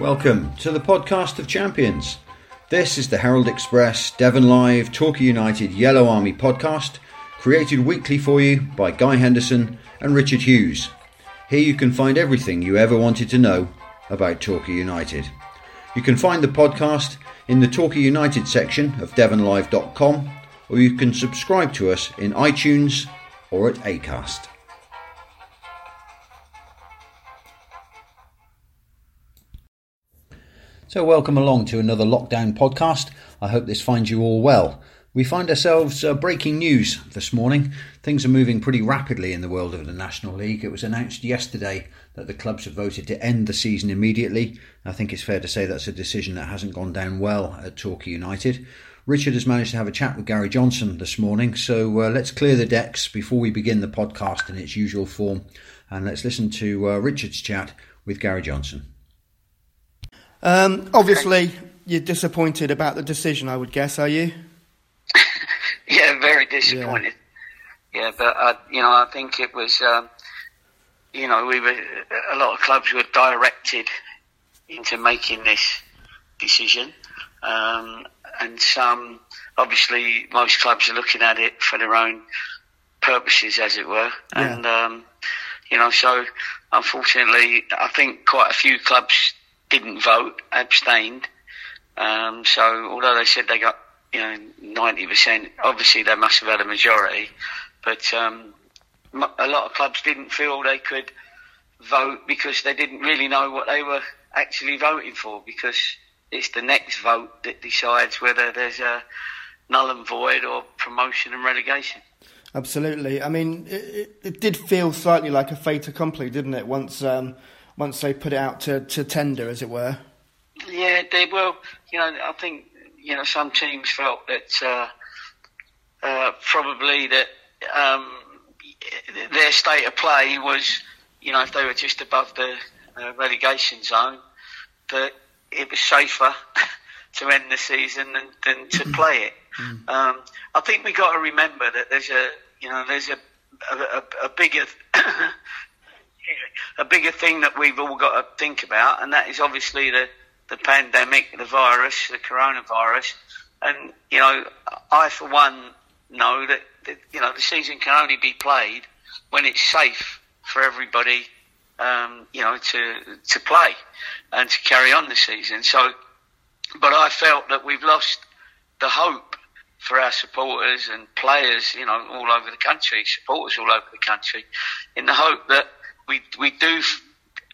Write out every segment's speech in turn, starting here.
Welcome to the podcast of champions. This is the Herald Express, Devon Live, Torquay United Yellow Army podcast, created weekly for you by Guy Henderson and Richard Hughes. Here you can find everything you ever wanted to know about Torquay United. You can find the podcast in the Torquay United section of devonlive.com or you can subscribe to us in iTunes or at Acast. So, welcome along to another lockdown podcast. I hope this finds you all well. We find ourselves uh, breaking news this morning. Things are moving pretty rapidly in the world of the National League. It was announced yesterday that the clubs have voted to end the season immediately. I think it's fair to say that's a decision that hasn't gone down well at Torquay United. Richard has managed to have a chat with Gary Johnson this morning, so uh, let's clear the decks before we begin the podcast in its usual form. And let's listen to uh, Richard's chat with Gary Johnson. Um, obviously, you're disappointed about the decision, I would guess, are you? yeah, very disappointed. Yeah, yeah but uh, you know, I think it was, um, you know, we were a lot of clubs were directed into making this decision, um, and some, obviously, most clubs are looking at it for their own purposes, as it were, yeah. and um, you know, so unfortunately, I think quite a few clubs didn't vote, abstained. Um, so although they said they got you know ninety percent, obviously they must have had a majority. But um, a lot of clubs didn't feel they could vote because they didn't really know what they were actually voting for because it's the next vote that decides whether there's a null and void or promotion and relegation. Absolutely. I mean, it, it did feel slightly like a fait accompli, didn't it? Once um, once they put it out to, to tender, as it were. Yeah, they will. You know, I think you know some teams felt that uh, uh, probably that um, their state of play was, you know, if they were just above the uh, relegation zone, that it was safer to end the season than, than to mm. play it. Mm. Um, I think we got to remember that there's a, you know, there's a a, a, a bigger a bigger thing that we've all got to think about, and that is obviously the, the pandemic, the virus, the coronavirus. And, you know, I, for one, know that, that you know, the season can only be played when it's safe for everybody, um, you know, to, to play and to carry on the season. So, but I felt that we've lost the hope for our supporters and players, you know, all over the country, supporters all over the country, in the hope that we we do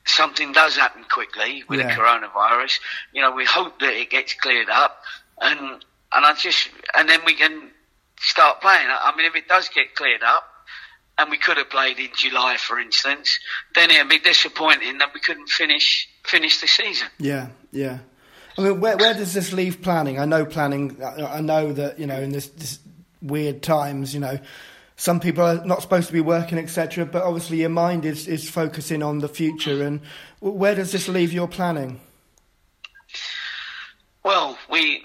something does happen quickly with yeah. the coronavirus. You know, we hope that it gets cleared up, and and I just and then we can start playing. I mean, if it does get cleared up, and we could have played in July, for instance, then it'd be disappointing that we couldn't finish finish the season. Yeah, yeah. I mean, where where does this leave planning? I know planning. I know that you know in this, this weird times, you know some people are not supposed to be working, etc. But obviously, your mind is, is focusing on the future. And where does this leave your planning? Well, we,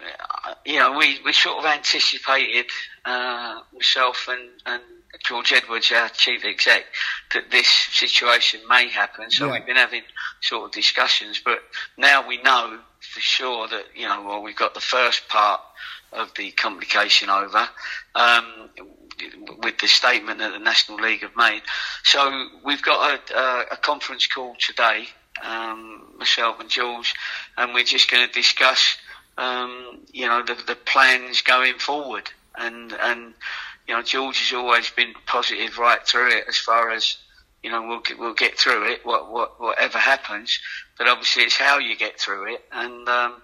you know, we, we sort of anticipated uh, myself and, and George Edwards, our chief exec, that this situation may happen. So yeah. we've been having sort of discussions, but now we know for sure that you know, well, we've got the first part of the complication over. Um, with the statement that the National League have made. So we've got a, a conference call today, um, myself and George, and we're just going to discuss, um, you know, the, the plans going forward. And and you know, George has always been positive right through it, as far as you know, we'll get, we'll get through it, what, what, whatever happens. But obviously, it's how you get through it, and um,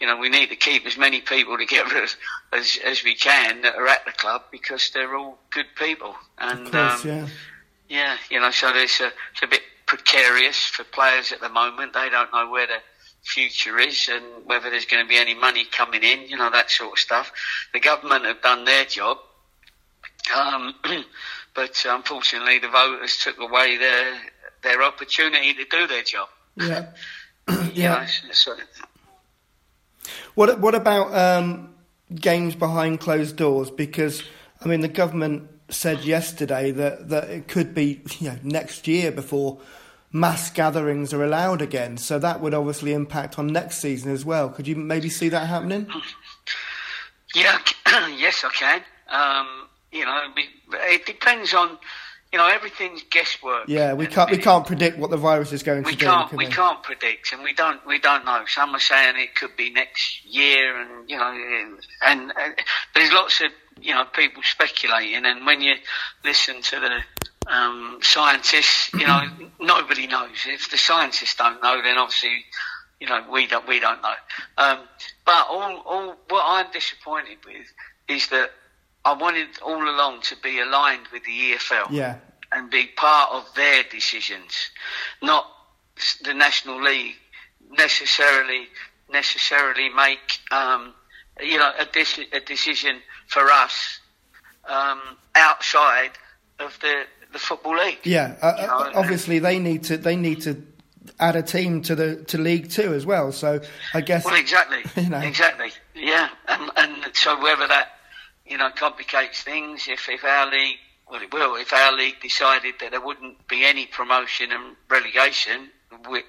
you know, we need to keep as many people together as, as, as we can that are at the club because they're all good people. And course, um, yeah. yeah, you know, so there's a, it's a bit precarious for players at the moment. They don't know where the future is and whether there's going to be any money coming in, you know, that sort of stuff. The government have done their job. Um, but unfortunately, the voters took away their their opportunity to do their job. Yeah, yeah. Know, so, what what about um, games behind closed doors? Because I mean, the government said yesterday that, that it could be you know next year before mass gatherings are allowed again. So that would obviously impact on next season as well. Could you maybe see that happening? Yeah, yes, I can. Um, you know, it depends on. You know, everything's guesswork. Yeah, we can't we can't predict what the virus is going we to can't, do. we we? can't predict, and we don't we don't know. Some are saying it could be next year, and you know, and, and there's lots of you know people speculating. And when you listen to the um, scientists, you know, nobody knows. If the scientists don't know, then obviously, you know, we don't we don't know. Um, but all all what I'm disappointed with is that I wanted all along to be aligned with the EFL Yeah, and be part of their decisions, not the National League necessarily necessarily make um, you know a, deci- a decision for us um, outside of the the football league. yeah. Uh, You know, uh, obviously, they need to they need to add a team to the to League Two as well. So I guess Well, exactly, You know. exactly, yeah, and and so whether that you know complicates things, if if our league, well, it will, if our league decided that there wouldn't be any promotion and relegation,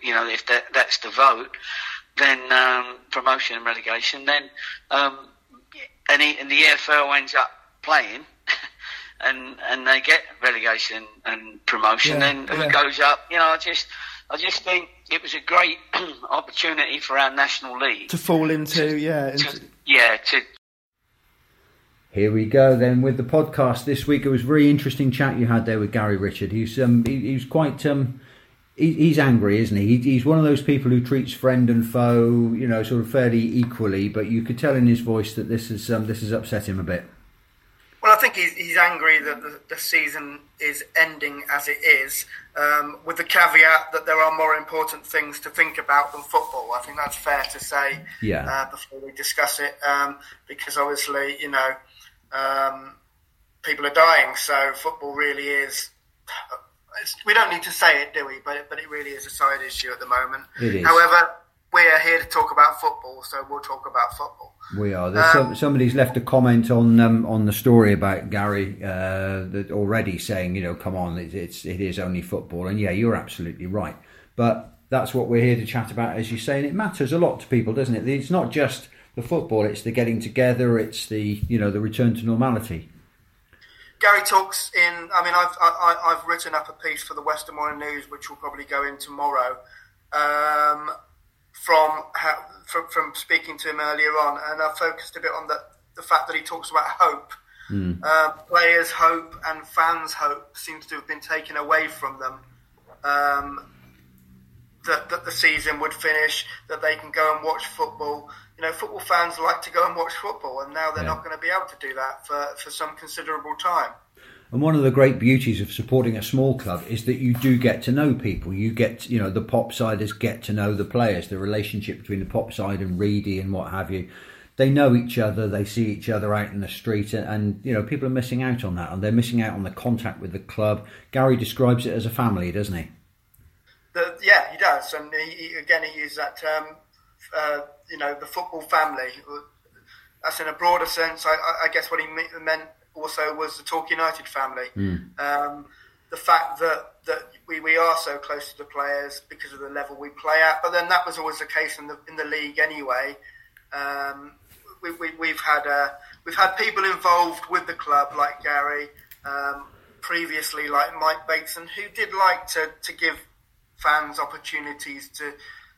you know, if that that's the vote, then um, promotion and relegation, then um, and, he, and the EFL ends up playing. And, and they get relegation and promotion, Yeah, then who yeah. goes up? You know, I just I just think it was a great opportunity for our national league to fall into yeah. Into, to, yeah, to Here we go then with the podcast this week. It was a very interesting chat you had there with Gary Richard. He's um he, he's quite um he, he's angry, isn't he? he? He's one of those people who treats friend and foe, you know, sort of fairly equally. But you could tell in his voice that this is um, this has upset him a bit. Well, I think he's, he's angry that the, the season is ending as it is, um, with the caveat that there are more important things to think about than football. I think that's fair to say Yeah. uh, before we discuss it, um, because obviously, you know, um, people are dying, so football really is. It's, we don't need to say it, do we? But but it really is a side issue at the moment. It is. However, we are here to talk about football, so we'll talk about football. We are. There's some, somebody's left a comment on um, on the story about Gary uh, that already saying, you know, come on, it, it's it is only football, and yeah, you're absolutely right. But that's what we're here to chat about, as you say, and it matters a lot to people, doesn't it? It's not just the football; it's the getting together, it's the you know the return to normality. Gary talks in. I mean, I've I, I've written up a piece for the Western Morning News, which will probably go in tomorrow. Um, from how, from from speaking to him earlier on, and I focused a bit on the the fact that he talks about hope. Uh, players' hope and fans' hope seems to have been taken away from them. Um, that, that the season would finish, that they can go and watch football. You know, football fans like to go and watch football, and now they're Yeah. not going to be able to do that for, for some considerable time. And one of the great beauties of supporting a small club is that you do get to know people. You get, you know, the pop siders get to know the players, the relationship between the pop side and Reedy and what have you. They know each other, they see each other out in the street, and, and you know, people are missing out on that, and they're missing out on the contact with the club. Gary describes it as a family, doesn't he? The, yeah, he does, and he, he, again he used that term. Uh, you know, the football family. That's in a broader sense. I, I- guess what he meant also was the Torquay United family. Um, the fact that that we, we are so close to the players because of the level we play at, but then that was always the case in the in the league anyway. Um, we, we, we've had uh, we've had people involved with the club like Gary um, previously, like Mike Bateson, who did like to, to give fans opportunities to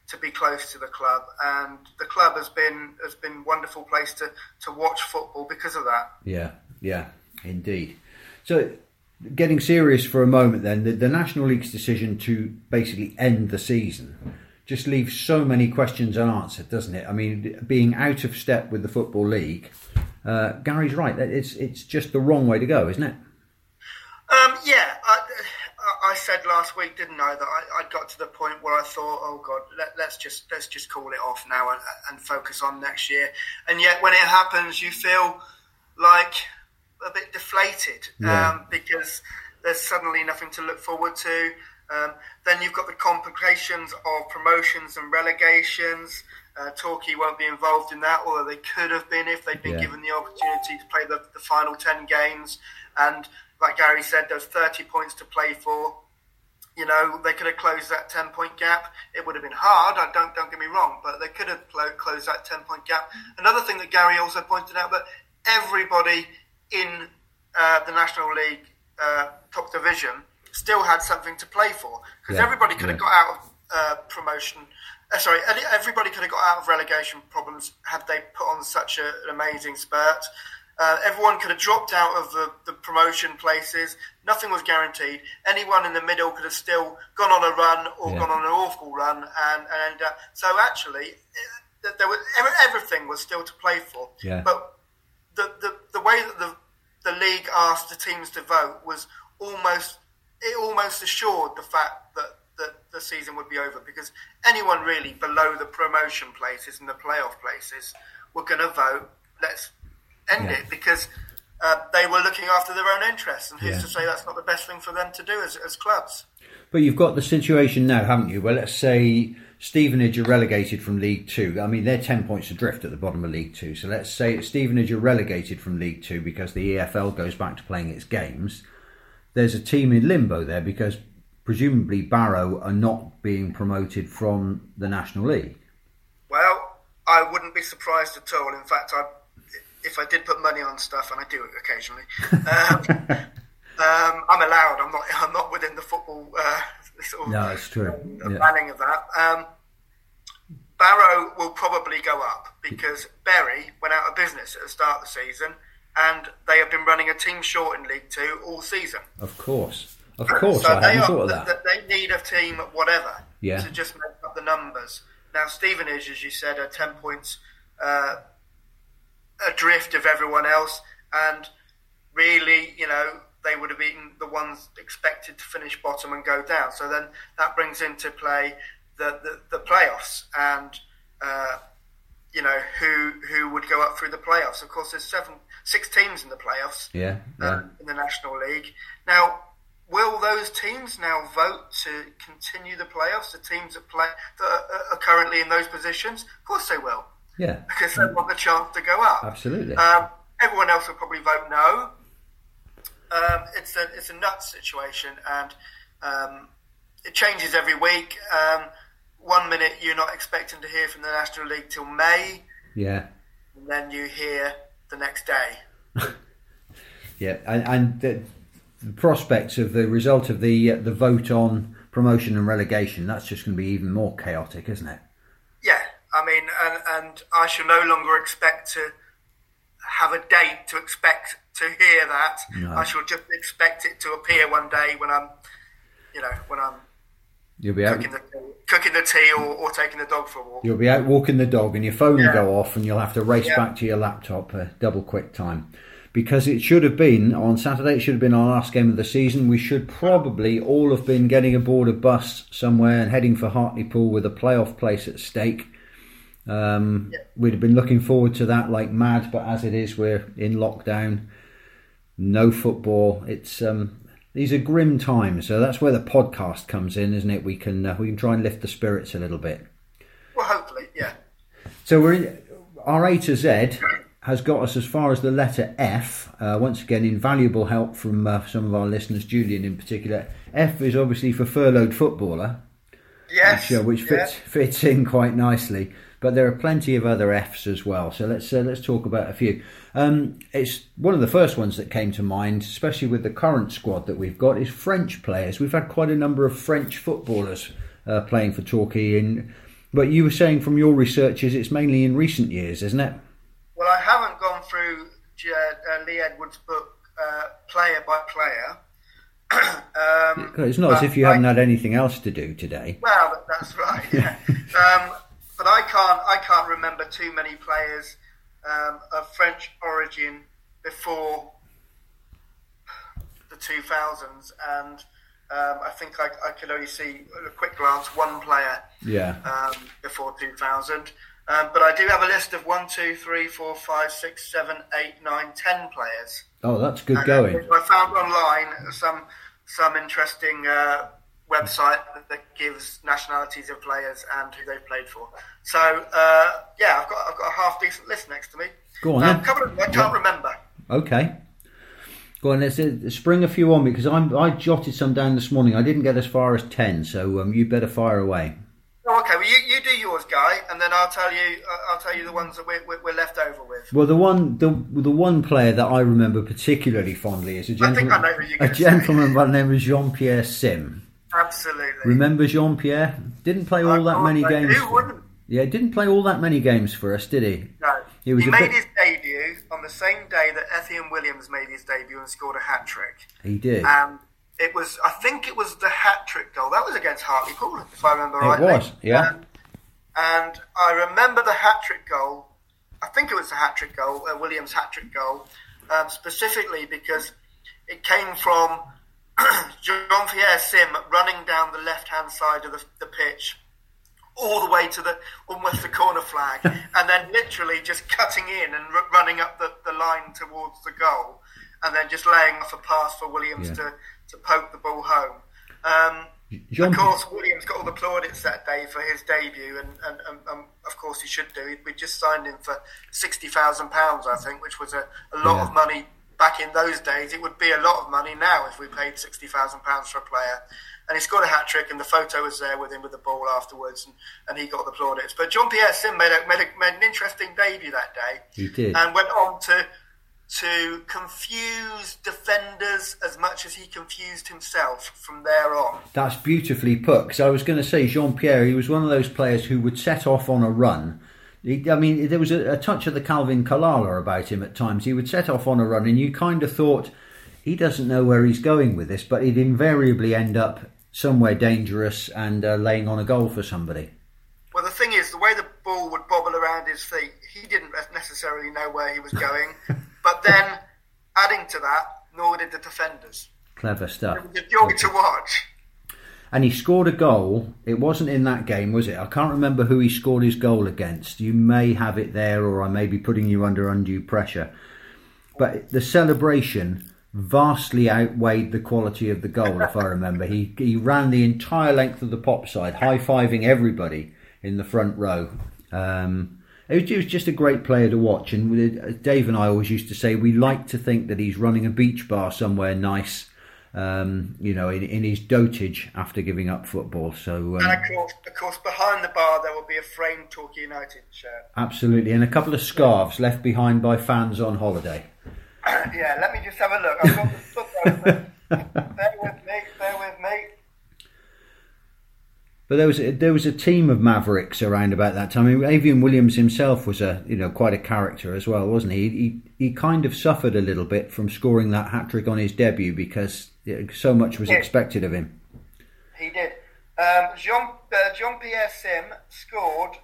to be close to the club, and the club has been has been a wonderful place to, to watch football because of that. Yeah, yeah, indeed. So, getting serious for a moment, then the, the National League's decision to basically end the season just leaves so many questions unanswered, doesn't it? I mean, being out of step with the football league, uh, Gary's right. It's it's just the wrong way to go, isn't it? Um, yeah, I, I said last week, didn't I, that I, I got to the point where I thought, oh God, let, let's just let's just call it off now and, and focus on next year. And yet, when it happens, you feel like a bit deflated Yeah. um, because there's suddenly nothing to look forward to. Um, then you've got the complications of promotions and relegations. Uh, Torquay won't be involved in that, although they could have been if they'd been Yeah. given the opportunity to play the, the final 10 games. And like Gary said, there's 30 points to play for. You know, they could have closed that 10 point gap. It would have been hard, I don't, don't get me wrong, but they could have closed that 10 point gap. Another thing that Gary also pointed out that everybody in uh, the National League uh, top division still had something to play for because yeah, everybody could yeah. have got out of uh, promotion. Uh, sorry, everybody could have got out of relegation problems had they put on such a, an amazing spurt. Uh, everyone could have dropped out of the, the, promotion places. Nothing was guaranteed. Anyone in the middle could have still gone on a run or yeah. gone on an awful run, and and uh, so actually, there was everything was still to play for. Yeah. But the, the the way that the the league asked the teams to vote was almost it almost assured the fact that that the season would be over because anyone really below the promotion places and the playoff places were going to vote. Let's end yeah. it because uh, they were looking after their own interests. And who's yeah. to say that's not the best thing for them to do as, as clubs? But you've got the situation now, haven't you? Well, let's say Stevenage are relegated from League Two. I mean, they're 10 points adrift at the bottom of League Two. So let's say Stevenage are relegated from League Two because the EFL goes back to playing its games. There's a team in limbo there because presumably Barrow are not being promoted from the National League. Well, I wouldn't be surprised at all. In fact, I if I did put money on stuff, and I do it occasionally, um, um, I'm allowed. I'm not. I'm not within the football. Uh, sort of, no, it's true. The yeah. of that. Um, Barrow will probably go up because Bury went out of business at the start of the season, and they have been running a team short in League Two all season. Of course, of course, so I hadn't thought of that. They need a team, whatever, yeah. to just make up the numbers. Now, Stevenage, as you said, are ten points. Uh, adrift of everyone else, and really, you know, they would have been the ones expected to finish bottom and go down. So then that brings into play the the, the playoffs and. Uh, you know who who would go up through the playoffs. Of course, there's seven, six teams in the playoffs. Yeah, yeah. Um, in the National League. Now, will those teams now vote to continue the playoffs? The teams that play that are, are currently in those positions, of course, they will. Yeah. Because they want the chance to go up. Absolutely. Um, everyone else will probably vote no. Um, it's a it's a nuts situation, and um, it changes every week. Um, one minute you're not expecting to hear from the National League till May. Yeah. And then you hear the next day. yeah, and, and the, the, prospects of the result of the uh, the vote on promotion and relegation that's just going to be even more chaotic, isn't it? Yeah, I mean, and, and I shall no longer expect to have a date to expect to hear that. No. I shall just expect it to appear one day when I'm, you know, when I'm You'll be cooking, out the, cooking the tea or, or, taking the dog for a walk. You'll be out walking the dog, and your phone yeah. will go off, and you'll have to race yeah. back to your laptop, uh, double quick time, because it should have been on Saturday. It should have been our last game of the season. We should probably all have been getting aboard a bus somewhere and heading for Hartlepool with a playoff place at stake. Um, yeah. We'd have been looking forward to that like mad, but as it is, we're in lockdown. No football. It's um, these are grim times, so that's where the podcast comes in, isn't it? We can uh, we can try and lift the spirits a little bit. Well, hopefully, yeah. So we're in our A to Z has got us as far as the letter F. Uh, once again, invaluable help from uh, some of our listeners, Julian in particular. F is obviously for furloughed footballer. Yes, which, uh, which fits yeah. fits in quite nicely but there are plenty of other Fs as well. So let's uh, let's talk about a few. Um, it's one of the first ones that came to mind, especially with the current squad that we've got, is French players. We've had quite a number of French footballers uh, playing for Torquay, in, but you were saying from your researches, it's mainly in recent years, isn't it? Well, I haven't gone through uh, Lee Edwards' book uh, player by player. um, it's not as if you I, haven't had anything else to do today. Well, that's right. Yeah. um, but I can't I can't remember too many players um, of French origin before the 2000s, and um, I think I, I could only see a quick glance one player yeah. um, before 2000. Um, but I do have a list of one, two, three, four, five, six, seven, eight, nine, ten players. Oh, that's good and going. I found online some some interesting uh, website that gives nationalities of players and who they've played for. So uh, yeah, I've got I've got a half decent list next to me. Go on. Um, couple of, I can't remember. Okay. Go on, let's uh, spring a few on me because I'm I jotted some down this morning. I didn't get as far as ten, so um, you better fire away. Oh, okay, well you, you do yours, guy, and then I'll tell you uh, I'll tell you the ones that we're, we're left over with. Well, the one the the one player that I remember particularly fondly is a I think gentleman, I know who you're a gentleman by the name of Jean Pierre Sim. Absolutely. Remember Jean Pierre? Didn't play all that many games. Who wouldn't? Yeah, didn't play all that many games for us, did he? No. He was a made bit- his debut on the same day that Eifion Williams made his debut and scored a hat trick. He did. And it was, I think it was the hat trick goal. That was against Hartlepool, if I remember right. It rightly. was, yeah. And, and I remember the hat trick goal. I think it was the hat trick goal, uh, Williams' hat trick goal, um, specifically because it came from Jean Pierre Sim running down the left hand side of the, the pitch all the way to the almost the corner flag, and then literally just cutting in and r- running up the, the line towards the goal, and then just laying off a pass for Williams Yeah. to, to poke the ball home. Um, Jean- of course, Williams got all the plaudits that day for his debut, and, and, and, and of course he should do. We just signed him for sixty thousand pounds, I think, which was a, a lot Yeah. of money back in those days. It would be a lot of money now if we paid sixty thousand pounds for a player. And he scored a hat trick, and the photo was there with him with the ball afterwards, and, and he got the plaudits. But Jean Pierre Sim made, a, made, a, made an interesting debut that day He did. and went on to to confuse defenders as much as he confused himself from there on. That's beautifully put. Because I was going to say Jean Pierre, he was one of those players who would set off on a run. He, I mean, there was a, a touch of the Calvin Kalala about him at times. He would set off on a run, and you kind of thought he doesn't know where he's going with this, but he'd invariably end up somewhere dangerous and uh, laying on a goal for somebody. Well, the thing is, the way the ball would bobble around his feet, he didn't necessarily know where he was going. but then, adding to that, nor did the defenders. Clever stuff. It was a joy to watch. And he scored a goal. It wasn't in that game, was it? I can't remember who he scored his goal against. You may have it there, or I may be putting you under undue pressure. But the celebration vastly outweighed the quality of the goal, if I remember. He, he ran the entire length of the pop side, high fiving everybody in the front row. Um, it was, just a great player to watch. And Dave and I always used to say we like to think that he's running a beach bar somewhere nice um, you know, in, in his dotage after giving up football. So And um, of course, of course, behind the bar there will be a framed Torquay United shirt. absolutely, and a couple of scarves left behind by fans on holiday. yeah, let me just have a look. I've got the book open. bear with me, bear with me. But there was a, there was a team of mavericks around about that time. I mean, Eifion Williams himself was a you know quite a character as well, wasn't he? He he kind of suffered a little bit from scoring that hat trick on his debut because so much was expected of him. He did. Um, Jean, uh, Jean Pierre Sim scored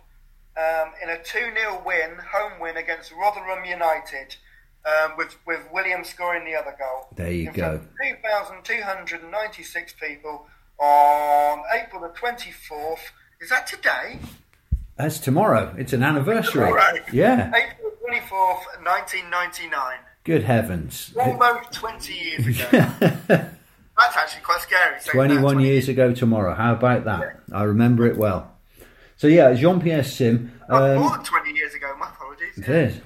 um, in a 2 0 win, home win against Rotherham United, um, with, with Williams scoring the other goal. There you In go. 2,296 people on April the 24th. Is that today? That's tomorrow. It's an anniversary. Tomorrow. Yeah. April 24th, 1999. Good heavens. Almost 20 years ago. That's actually quite scary. saying that, 21 years ago tomorrow. How about that? I remember it well. So yeah, Jean Pierre Sim. Oh, more Um, than 20 years ago, my apologies. it is.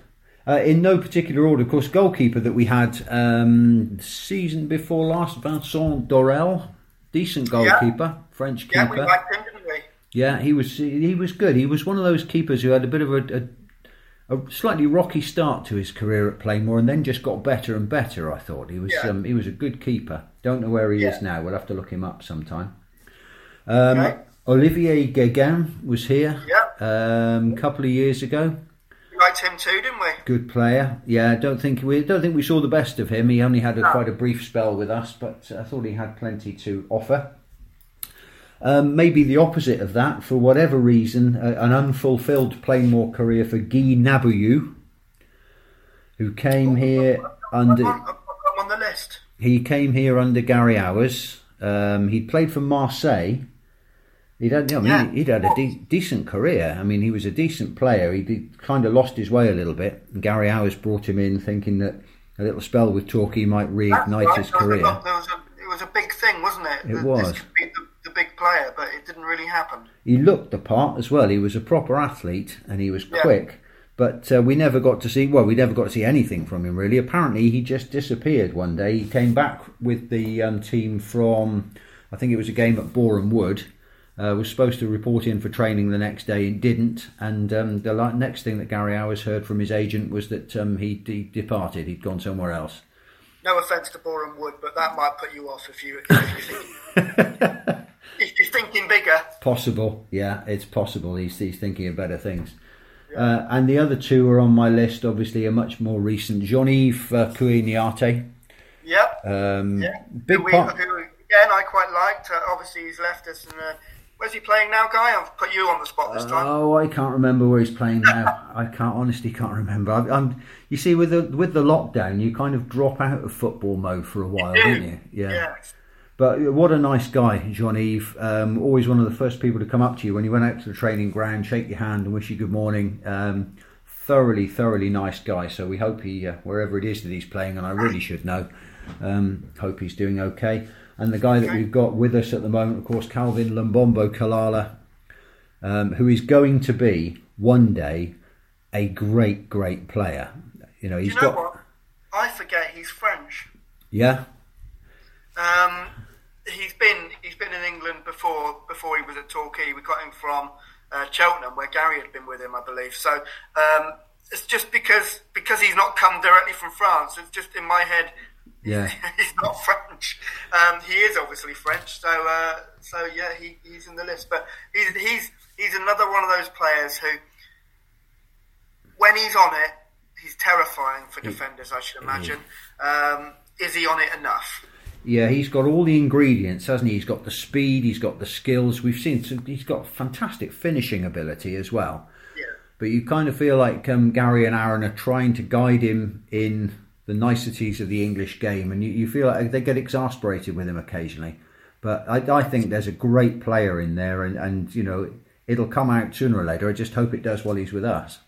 Uh, in no particular order, of course, goalkeeper that we had um, season before last, Vincent Dorel, decent goalkeeper, French keeper. Yeah, we liked him, didn't we? Yeah, he was he was good. He was one of those keepers who had a bit of a, a, a slightly rocky start to his career at Plainmoor, and then just got better and better. I thought he was Yeah. um, he was a good keeper. Don't know where he is now. We'll have to look him up sometime. Um, Okay. Olivier Guéguin was here Yeah. um, a couple of years ago. We liked him too, didn't we? Good player. Yeah, don't think we don't think we saw the best of him. He only had a, No. quite a brief spell with us, but I thought he had plenty to offer. Um, maybe the opposite of that, for whatever reason, uh, an unfulfilled Plainmoor career for Guy Nabouillou, who came here I'm under on, I'm on the list. he came here under Gary Owers. Um, he'd played for Marseille. He'd had, I mean, Yeah. he'd had a de- decent career. I mean, he was a decent player. He did, kind of lost his way a little bit. And Gary Owers brought him in, thinking that a little spell with Torquay might reignite right. his career. there was a- it was a big thing, wasn't it? It was. This could be the, the big player, but it didn't really happen. He looked the part as well. He was a proper athlete and he was Yeah. quick. but uh, we never got to see. Well, we never got to see anything from him really. Apparently, he just disappeared one day. He came back with the um, team from, I think it was a game at Boreham Wood. Uh, was supposed to report in for training the next day and didn't. And um, the next thing that Gary Owers heard from his agent was that um, he, he departed. He'd gone somewhere else. No offence to Boreham Wood, but that might put you off if you if you think, if you're thinking bigger. Possible, yeah, it's possible. He's he's thinking of better things. Yeah. Uh, and the other two are on my list. Obviously, a much more recent Jean-Yves uh, Kouyate. Yep. Um, yeah. Big who, part. Who, again, I quite liked. Uh, obviously, he's left us and. Uh, Where's he playing now, Guy? I've put you on the spot this time. Oh, I can't remember where he's playing now. I can't honestly can't remember. I, am you see, with the with the lockdown, you kind of drop out of football mode for a while, do. not you? Yeah. Yes. But what a nice guy, Jean-Yves. Um, always one of the first people to come up to you when you went out to the training ground, shake your hand, and wish you good morning. Um, thoroughly, thoroughly nice guy. So we hope he, uh, wherever it is that he's playing, and I really should know, um, hope he's doing okay. And the guy that we've got with us at the moment, of course, Calvin Lumbombo Kalala, um, who is going to be one day a great, great player. You know, he's you know got. What? I forget he's French. Yeah. Um, he's been he's been in England before before he was at Torquay. We got him from uh, Cheltenham, where Gary had been with him, I believe. So um, it's just because because he's not come directly from France. It's just in my head yeah, he's not French. Um, he is obviously French, so uh, so yeah, he, he's in the list. But he's he's he's another one of those players who, when he's on it, he's terrifying for defenders. I should imagine. Um, is he on it enough? Yeah, he's got all the ingredients, hasn't he? He's got the speed, he's got the skills. We've seen he's got fantastic finishing ability as well. Yeah. But you kind of feel like um, Gary and Aaron are trying to guide him in the niceties of the English game, and you, you feel like they get exasperated with him occasionally. But I, I think there's a great player in there, and, and you know it'll come out sooner or later. I just hope it does while he's with us.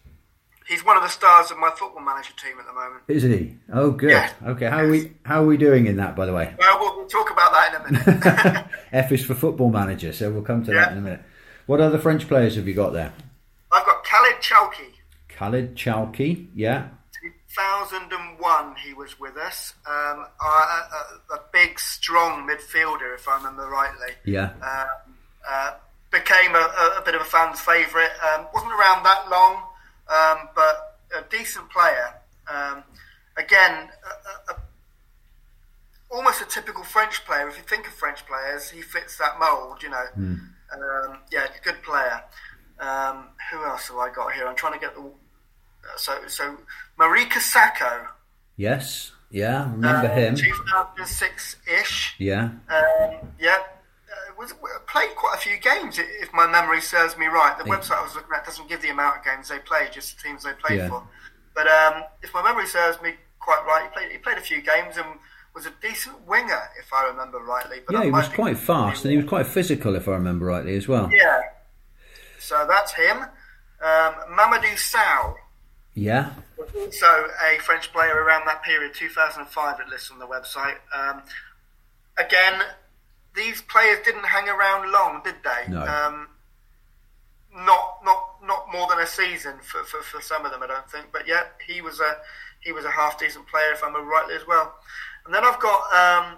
He's one of the stars of my football manager team at the moment. Isn't he? Oh, good. Yeah. Okay, how yes. are we how are we doing in that, by the way? Well, we'll, we'll talk about that in a minute. F is for football manager, so we'll come to yeah. that in a minute. What other French players have you got there? I've got Khalid Chalqi. Khalid Chalqi, yeah. 2001 he was with us. Um, a, a, a, big, strong midfielder, if I remember rightly. Yeah. Uh, uh, became a, a, bit of a fan's favourite. Um, wasn't around that long, um, but a decent player. Um, again, almost a typical French player. If you think of French players, he fits that mould, you know. Mm. yeah, good player. Um, who else have I got here? I'm trying to get the so so Morike Sako. Yes, yeah, remember uh, him. 2006 ish. Yeah. Um, yeah. Uh, was played quite a few games, if my memory serves me right. The yeah. website I was looking at doesn't give the amount of games they played, just the teams they played yeah. for. But um, if my memory serves me quite right, he played, he played a few games and was a decent winger, if I remember rightly. But yeah, he was quite fast and he was quite physical, if I remember rightly, as well. Yeah. So that's him. Um, Mamadou Sow. Yeah. Also a French player around that period, 2005, it lists on the website. Um, again, these players didn't hang around long, did they? No. Um, not not not more than a season for, for, for some of them, I don't think. But yeah, he was a he was a half decent player, if I remember rightly, as well. And then I've got um,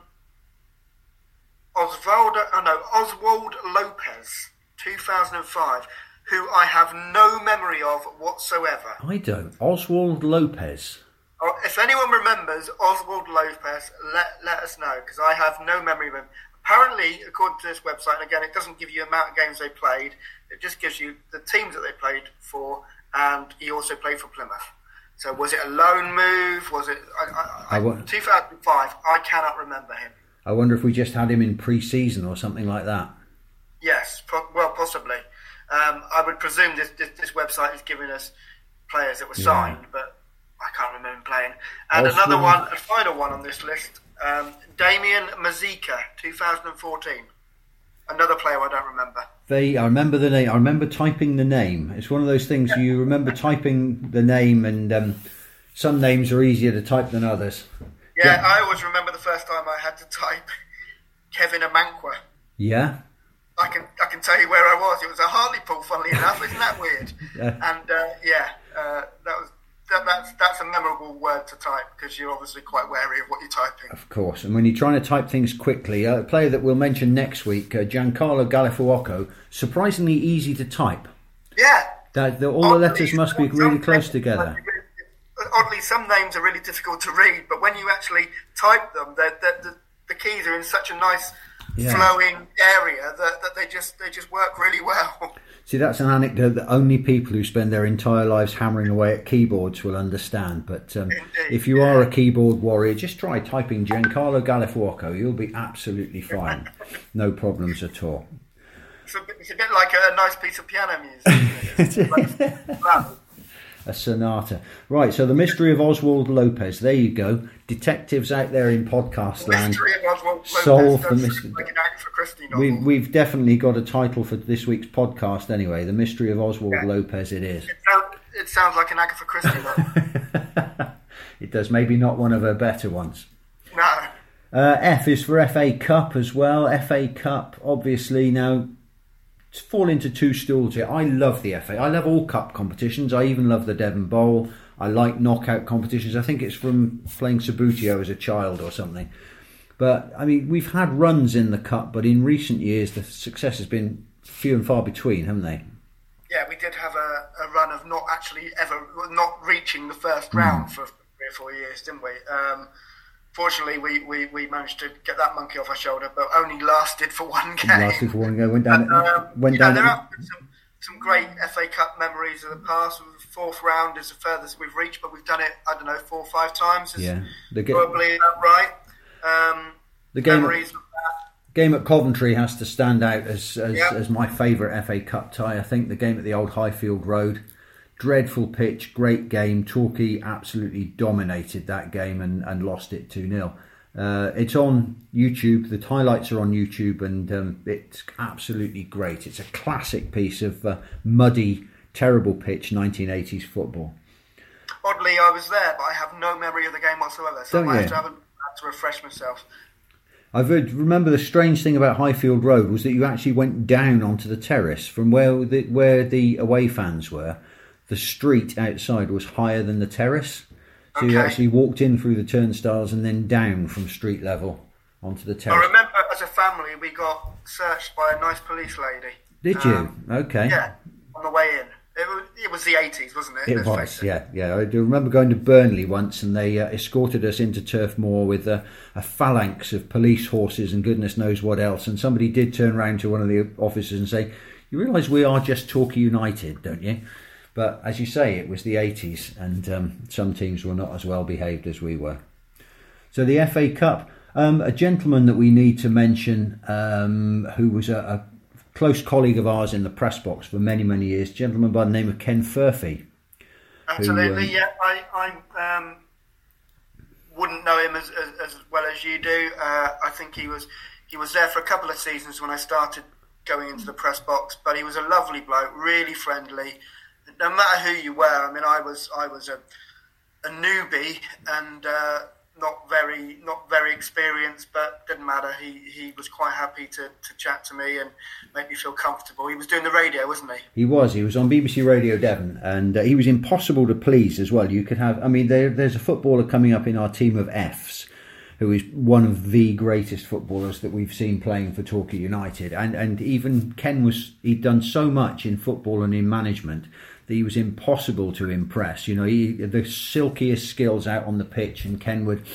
Osvaldo, oh no, Oswald Lopez, 2005 who I have no memory of whatsoever. I don't. Oswald Lopez. Oh, if anyone remembers Oswald Lopez, let, let us know because I have no memory of him. Apparently, according to this website, and again, it doesn't give you the amount of games they played. It just gives you the teams that they played for, and he also played for Plymouth. So, was it a loan move? Was it I, I, I, 2005? I cannot remember him. I wonder if we just had him in pre-season or something like that. Yes, well, possibly. Um, I would presume this, this, this website is giving us players that were yeah. signed, but I can't remember playing. And another one, a final one on this list, um, Damien Mazika, 2014. Another player I don't remember. They, I remember the name. I remember typing the name. It's one of those things yeah. you remember typing the name, and um, some names are easier to type than others. Yeah, yeah, I always remember the first time I had to type Kevin Amankwaah. Yeah. I can I can tell you where I was. It was a Hartlepool, funnily enough. Isn't that weird? yeah. And uh, yeah, uh, that that, that's that's a memorable word to type because you're obviously quite wary of what you're typing. Of course, and when you're trying to type things quickly, a player that we'll mention next week, uh, Giancarlo Gallifuoco, surprisingly easy to type. Yeah. That the, all the letters must be really close together. Oddly, some names are really difficult to read, but when you actually type them, they're, they're, the, the keys are in such a nice Yeah. flowing area that, that they just they just work really well. See, that's an anecdote that only people who spend their entire lives hammering away at keyboards will understand. But um, if you are a keyboard warrior, just try typing Giancarlo Gallifuoco. You'll be absolutely fine. No problems at all. It's a bit, it's a bit like a, nice piece of piano music. isn't it? Wow. A sonata. Right, so the mystery of Oswald Lopez. There you go. Detectives out there in podcast land. Mystery of Oswald Lopez Solve the mystery. Like an Agatha Christie novel. We, we've definitely got a title for this week's podcast anyway. The mystery of Oswald Yeah. Lopez it is. It, sound, it sounds like an Agatha Christie novel. It does, maybe not one of her better ones. no. Uh, F is for FA Cup as well. FA Cup, obviously, now fall into two stools here. I love the FA. I love all cup competitions. I even love the Devon Bowl. I like knockout competitions. I think it's from playing Subbuteo as a child or something. But I mean, we've had runs in the cup, but in recent years the success has been few and far between, haven't they? Yeah, we did have a, a run of not actually ever not reaching the first round for three or four years, didn't we? Um, fortunately, we, we, we managed to get that monkey off our shoulder, but only lasted for one game. Lasted for one go, went down. Um, went you know, down. there have been some, some great FA Cup memories of the past. The fourth round is the furthest we've reached, but we've done it, I don't know, four or five times. Yeah, the, ga- Probably about right. Um, the game. memories of that. game at Coventry has to stand out as as, Yeah. as my favourite FA Cup tie. I think the game at the old Highfield Road, dreadful pitch, great game. Torquay absolutely dominated that game and, and lost it 2 0. Uh, it's on YouTube. The highlights are on YouTube, and um, it's absolutely great. It's a classic piece of uh, muddy, terrible pitch 1980s football. Oddly, I was there, but I have no memory of the game whatsoever. So Don't I have to have a have to refresh myself. I've heard, remember the strange thing about Highfield Road was that you actually went down onto the terrace from where the, where the away fans were. The street outside was higher than the terrace, so you actually walked in through the turnstiles and then down from street level onto the terrace. I remember as a family we got searched by a nice police lady. Did you? Um, okay. Yeah, on the way in. It was, it was the 80s, wasn't it? It Let's was, yeah, yeah. I do remember going to Burnley once, and they uh, escorted us into Turf Moor with a, a phalanx of police horses and goodness knows what else. And somebody did turn round to one of the officers and say, "You realise we are just Torquay United, don't you?" But as you say, it was the '80s, and um, some teams were not as well behaved as we were. So the FA Cup, um, a gentleman that we need to mention, um, who was a, a close colleague of ours in the press box for many, many years, a gentleman by the name of Ken Furphy. Absolutely, um, yeah. I, I um, wouldn't know him as, as, as well as you do. Uh, I think he was he was there for a couple of seasons when I started going into the press box, but he was a lovely bloke, really friendly. No matter who you were, I mean, I was I was a, a newbie and uh, not very not very experienced, but didn't matter. He he was quite happy to, to chat to me and make me feel comfortable. He was doing the radio, wasn't he? He was. He was on BBC Radio Devon, and uh, he was impossible to please as well. You could have. I mean, there, there's a footballer coming up in our team of Fs, who is one of the greatest footballers that we've seen playing for Torquay United, and and even Ken was. He'd done so much in football and in management that he was impossible to impress. You know, he the silkiest skills out on the pitch, and Ken would.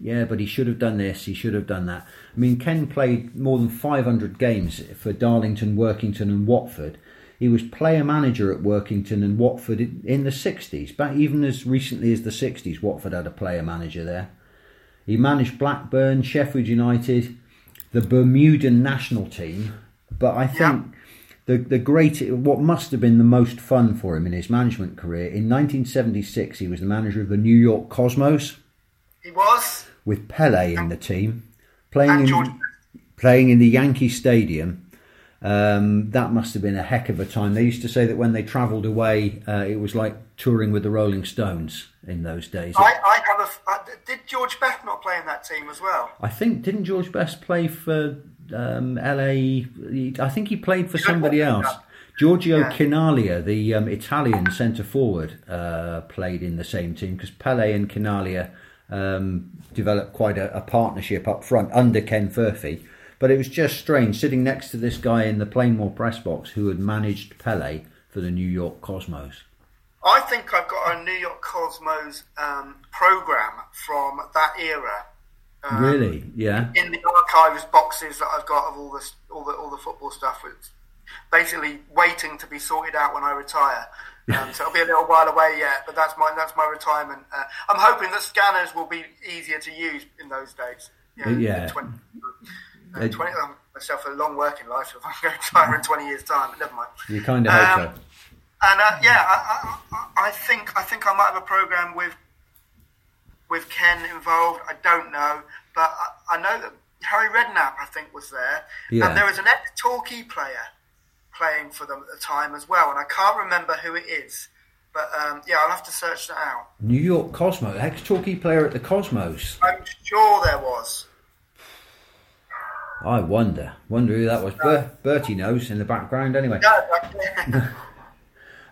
Yeah, but he should have done this. He should have done that. I mean, Ken played more than 500 games for Darlington, Workington, and Watford. He was player manager at Workington and Watford in the 60s. Back even as recently as the 60s, Watford had a player manager there. He managed Blackburn, Sheffield United, the Bermudan national team. But I think the the great what must have been the most fun for him in his management career in 1976, he was the manager of the New York Cosmos He was. with Pele in the team, playing in, playing in the Yankee Stadium. Um, that must have been a heck of a time. They used to say that when they travelled away, uh, it was like touring with the Rolling Stones in those days. I, I have a. f- uh, did George Best not play in that team as well? I think didn't George Best play for um, LA? I think he played for somebody else. Giorgio Yeah. Chinaglia, the um, Italian centre forward, uh, played in the same team because Pele and Chinaglia um, developed quite a, a partnership up front under Ken Furphy. But it was just strange sitting next to this guy in the Plainmoor press box who had managed Pele for the New York Cosmos. I think I've got a New York Cosmos um, program from that era. Um, really? Yeah. In the archives boxes that I've got of all this, all the all the football stuff, it's basically waiting to be sorted out when I retire. Um, so it'll be a little while away yet, but that's my that's my retirement. Uh, I'm hoping that scanners will be easier to use in those days. You know, Yeah. 20, uh, It- 20 um, myself a long working life if I'm going to retire in 20 years' time, but never mind. You kind of hope Um, so. And uh, yeah, I, I, I think I think I might have a program with with Ken involved. I don't know, but I, I know that Harry Redknapp I think was there, Yeah. and there was an ex-Torquay player playing for them at the time as well, and I can't remember who it is. But um, yeah, I'll have to search that out. New York Cosmos, ex Torquay player at the Cosmos. I'm sure there was. I wonder, wonder who that was. Ber- Bertie knows in the background anyway. No,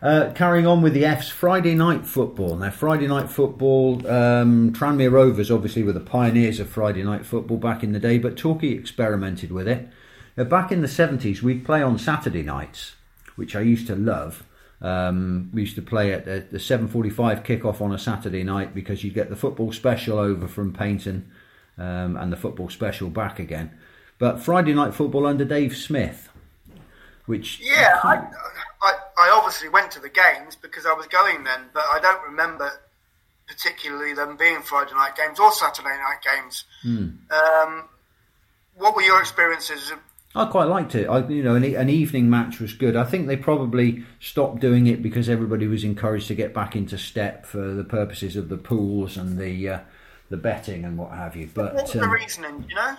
Uh, carrying on with the F's Friday night football. Now, Friday night football, um, Tranmere Rovers obviously were the pioneers of Friday night football back in the day, but Torquay experimented with it. Now, back in the 70s, we'd play on Saturday nights, which I used to love. Um, we used to play at the, the 7.45 kickoff on a Saturday night because you'd get the football special over from Paignton um, and the football special back again. But Friday night football under Dave Smith, which yeah, I obviously went to the games because I was going then, but I don't remember particularly them being Friday night games or Saturday night games. Um, what were your experiences? I quite liked it. I, you know, an, an evening match was good. I think they probably stopped doing it because everybody was encouraged to get back into step for the purposes of the pools and the uh, the betting and what have you. What was But the um, reasoning? You know?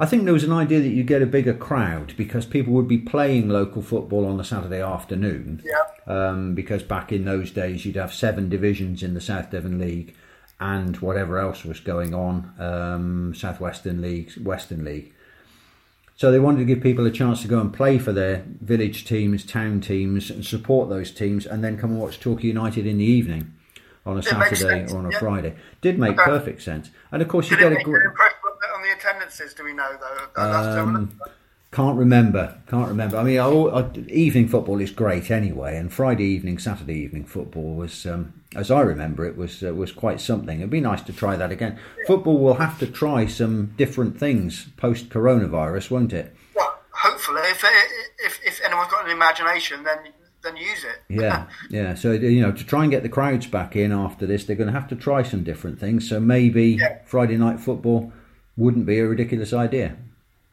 I think there was an idea that you'd get a bigger crowd because people would be playing local football on a Saturday afternoon. Yeah. Um, because back in those days, you'd have seven divisions in the South Devon League, and whatever else was going on, um, Southwestern League, Western League. So they wanted to give people a chance to go and play for their village teams, town teams, and support those teams, and then come and watch Torquay United in the evening on a It Saturday or on a yeah. Friday. Did make Okay. perfect sense, and of course you Did get a great. On the- attendances? Do we know though? I'd have to have a look. Um, can't remember. Can't remember. I mean, I, I, evening football is great anyway, and Friday evening, Saturday evening football was, um, as I remember it, was uh, was quite something. It'd be nice to try that again. Football will have to try some different things post coronavirus, won't it? Well, hopefully, if, if if anyone's got an imagination, then then use it. Yeah, yeah. So you know, to try and get the crowds back in after this, they're going to have to try some different things. So maybe Yeah. Friday night football wouldn't be a ridiculous idea.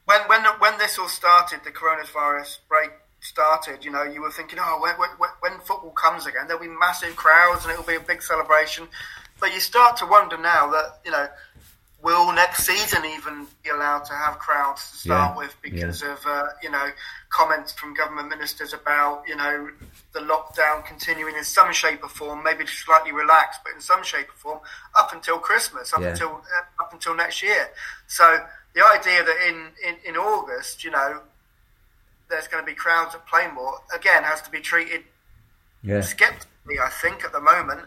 when when when this all started, the coronavirus break started. You know, you were thinking, oh, when, when, when football comes again, there'll be massive crowds and it'll be a big celebration. But you start to wonder now that you know, will next season even be allowed to have crowds to start Yeah, with because of uh, you know comments from government ministers about you know the lockdown continuing in some shape or form, maybe slightly relaxed, but in some shape or form up until Christmas, up Yeah. until uh, up until next year. So the idea that in, in, in August, you know, there's going to be crowds at Plainmoor again has to be treated Yeah, skeptically, I think, at the moment.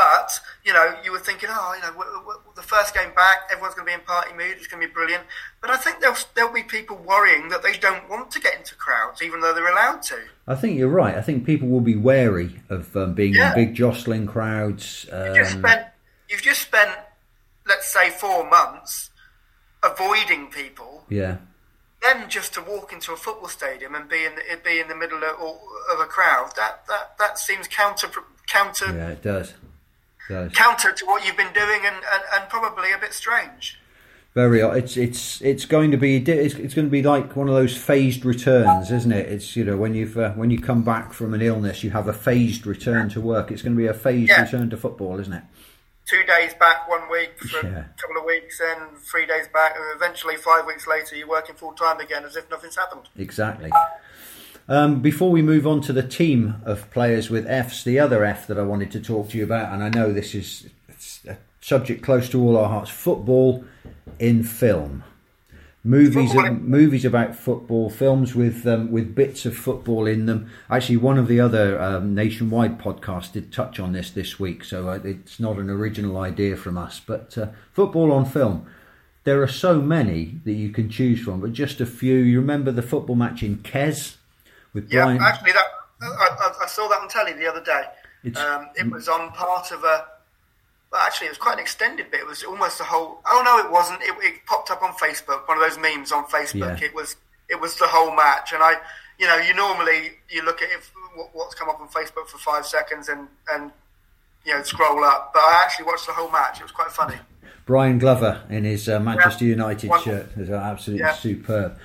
But you know, you were thinking, oh, you know, w- w- the first game back, everyone's going to be in party mood. It's going to be brilliant. But I think there'll there'll be people worrying that they don't want to get into crowds, even though they're allowed to. I think you're right. I think people will be wary of um, being Yeah. in big jostling crowds. You've just Um, spent, you've just spent, let's say, four months avoiding people. yeah, then just to walk into a football stadium and be in the, be in the middle of, of a crowd that that, that seems counter counter yeah, it does. Does. counter to what you've been doing and, and, and probably a bit strange. Very. It's it's it's going to be it's, it's going to be like one of those phased returns, isn't it? It's you know when you've uh, when you come back from an illness, you have a phased return to work. It's going to be a phased Yeah. return to football, isn't it? Two days back, one week for Yeah. a couple of weeks, then three days back, and eventually five weeks later, you're working full time again as if nothing's happened. Exactly. Um, before we move on to the team of players with Fs, the other F that I wanted to talk to you about, and I know this is it's a subject close to all our hearts: football in film. movies Football. movies about football, films with um, with bits of football in them. Actually, one of the other um, nationwide podcasts did touch on this this week, so uh, it's not an original idea from us. But uh, football on film, there are so many that you can choose from, but just a few. You remember the football match in Kes with Yeah, Brian? actually, that I, I, I saw that on telly the other day. Um, it was on part of a. Well, actually, it was quite an extended bit. It was almost the whole. Oh no, it wasn't. It, it popped up on Facebook. One of those memes on Facebook. Yeah. It was. It was the whole match, and I. You know, you normally you look at if, what's come up on Facebook for five seconds and and you know scroll up, but I actually watched the whole match. It was quite funny. Brian Glover in his uh, Manchester Yeah. United One- shirt is absolutely Yeah. superb.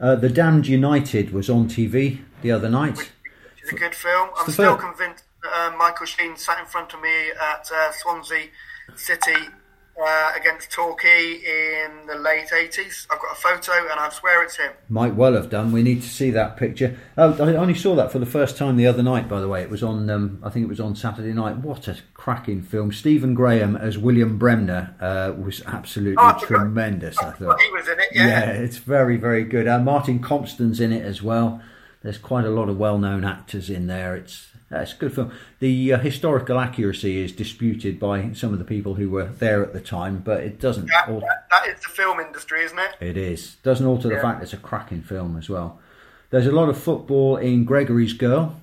Uh, the Damned United was on TV the other night. It's a good film. I'm still film. convinced that uh, Michael Sheen sat in front of me at uh, Swansea City uh, against Torquay in the late 80s. I've got a photo and I swear it's him. Might well have done. We need to see that picture. Oh, I only saw that for the first time the other night. By the way, it was on. Um, I think it was on Saturday night. What a cracking film! Stephen Graham as William Bremner uh, was absolutely Oh, I tremendous. I thought. he was in it, Yeah, yeah. it's very, very good. Uh, Martin Compston's in it as well. There's quite a lot of well-known actors in there. It's it's a good film. The uh, historical accuracy is disputed by some of the people who were there at the time, but it doesn't. That, al- that, that is the film industry, isn't it? it is doesn't alter the fact it's a cracking film as well. There's a lot of football in Gregory's Girl,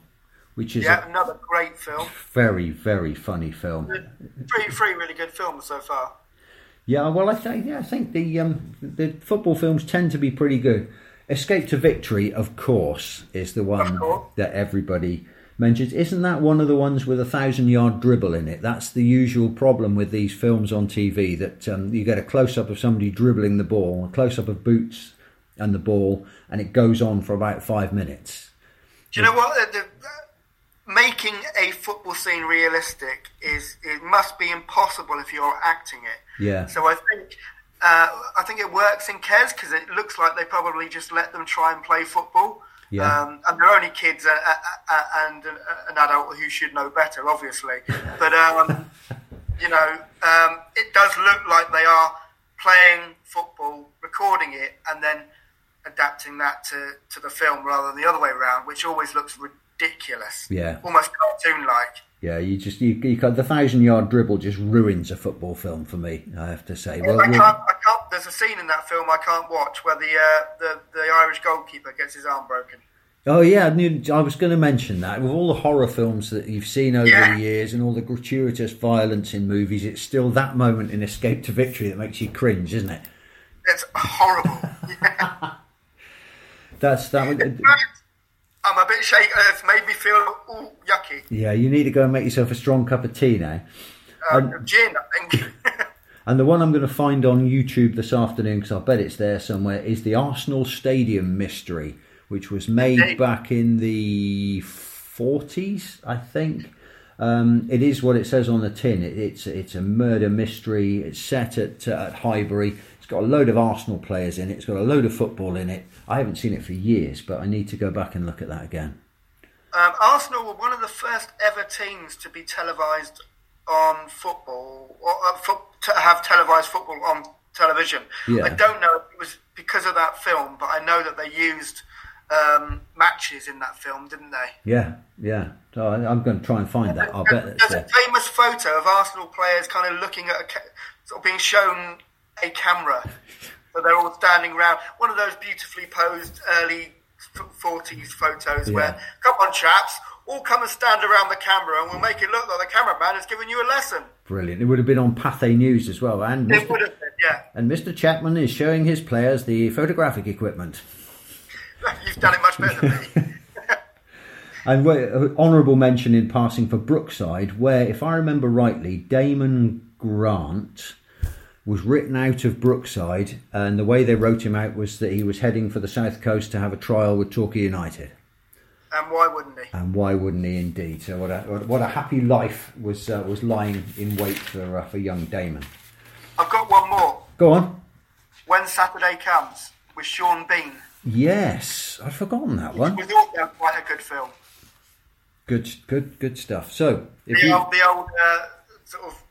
which is Yeah, a another great film. very, very funny film. Three, three really good films so far. Yeah, well, I think yeah, I think the um, the football films tend to be pretty good. Escape to Victory, of course, is the one course. that everybody mentions. Isn't that one of the ones with a thousand yard dribble in it? That's the usual problem with these films on TV that um, you get a close up of somebody dribbling the ball, a close up of boots and the ball, and it goes on for about five minutes. Do you know what? The, the, making a football scene realistic is it must be impossible if you're acting it. Yeah. So I think uh, I think it works in Kes because it looks like they probably just let them try and play football. Yeah. Um, and they're only kids uh, uh, uh, and an, an adult who should know better, obviously. But um, you know, um, it does look like they are playing football, recording it, and then adapting that to, to the film rather than the other way around, which always looks ridiculous. Yeah. Almost cartoon like. Yeah, you just you, you the thousand yard dribble just ruins a football film for me. I have to say. Well, I can't, I can't, there's a scene in that film I can't watch where the, uh, the, the Irish goalkeeper gets his arm broken. Oh yeah, I, knew, I was going to mention that. With all the horror films that you've seen over Yeah. the years and all the gratuitous violence in movies, it's still that moment in Escape to Victory that makes you cringe, isn't it? It's horrible. yeah. That's that. would- I'm a bit shaky. It's made me feel ooh, yucky. Yeah, you need to go and make yourself a strong cup of tea now. Uh, Um, gin, I think. And the one I'm going to find on YouTube this afternoon, because I bet it's there somewhere, is the Arsenal Stadium Mystery, which was made Okay. back in the 40s, I think. Um, it is what it says on the tin. It, it's it's a murder mystery. It's set at uh, at Highbury. It's got a load of Arsenal players in it. It's got a load of football in it. I haven't seen it for years, but I need to go back and look at that again. Um, Arsenal were one of the first ever teams to be televised on football, or uh, fo- to have televised football on television. Yeah. I don't know if it was because of that film, but I know that they used um, matches in that film, didn't they? Yeah, yeah. So I, I'm going to try and find that. I bet it's There's there. a famous photo of Arsenal players kind of looking at a ca- sort of being shown a camera. so they're all standing around. One of those beautifully posed early f- 40s photos where, come on, chaps, all come and stand around the camera and we'll make it look like the cameraman is giving you a lesson. Brilliant. It would have been on Pathé News as well. And It Mr. would have been, yeah. And Mr. Chapman is showing his players the photographic equipment. You've done it much better than me. And uh, honourable mention in passing for Brookside, where, if I remember rightly, Damon Grant was written out of Brookside, and the way they wrote him out was that he was heading for the south coast to have a trial with Torquay United. and why wouldn't he? And why wouldn't he, indeed? So what a what a happy life was uh, was lying in wait for uh, for young Damon. I've got one more. Go on. When Saturday Comes with Sean Bean. Yes, I'd forgotten that one. We thought that was quite a good film. Good, good, good stuff. So, if the you, old, the old uh, sort of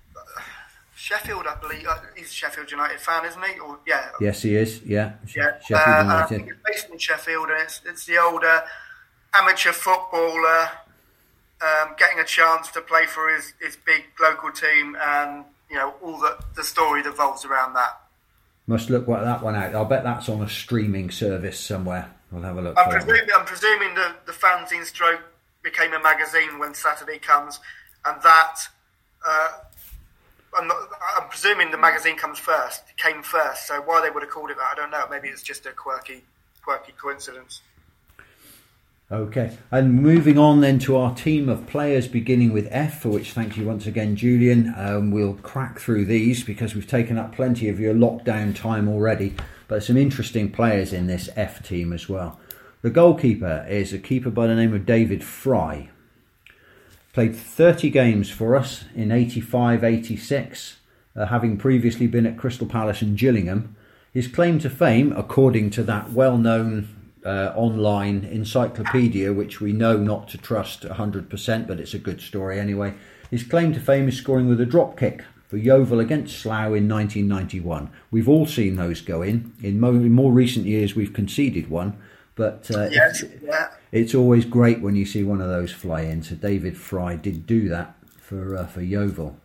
Sheffield, I believe. Uh, he's a Sheffield United fan, isn't he? Or yeah. Yes, he is. Yeah. Yeah. Sheffield uh, United. I think it's based in Sheffield, and it's it's the older amateur footballer um, getting a chance to play for his, his big local team, and you know all the the story that revolves around that. Must look what that one out. I'll bet that's on a streaming service somewhere. We'll have a look. I'm presuming, I'm presuming the the fanzine stroke became a magazine when Saturday comes, and that. Uh, I'm, not, I'm presuming the magazine comes first, came first. So why they would have called it that, I don't know. Maybe it's just a quirky, quirky coincidence. Okay, and moving on then to our team of players, beginning with F, for which thank you once again, Julian. Um, we'll crack through these because we've taken up plenty of your lockdown time already, but some interesting players in this F team as well. The goalkeeper is a keeper by the name of David Fry. Played 30 games for us in 85 86, uh, having previously been at Crystal Palace and Gillingham. His claim to fame, according to that well known uh, online encyclopedia, which we know not to trust 100%, but it's a good story anyway. His claim to fame is scoring with a drop kick for Yeovil against Slough in 1991. We've all seen those go in. In more, in more recent years, we've conceded one, but uh, yes, it's, yeah. It's, always great when you see one of those fly in. So David Fry did do that for uh, for Yeovil.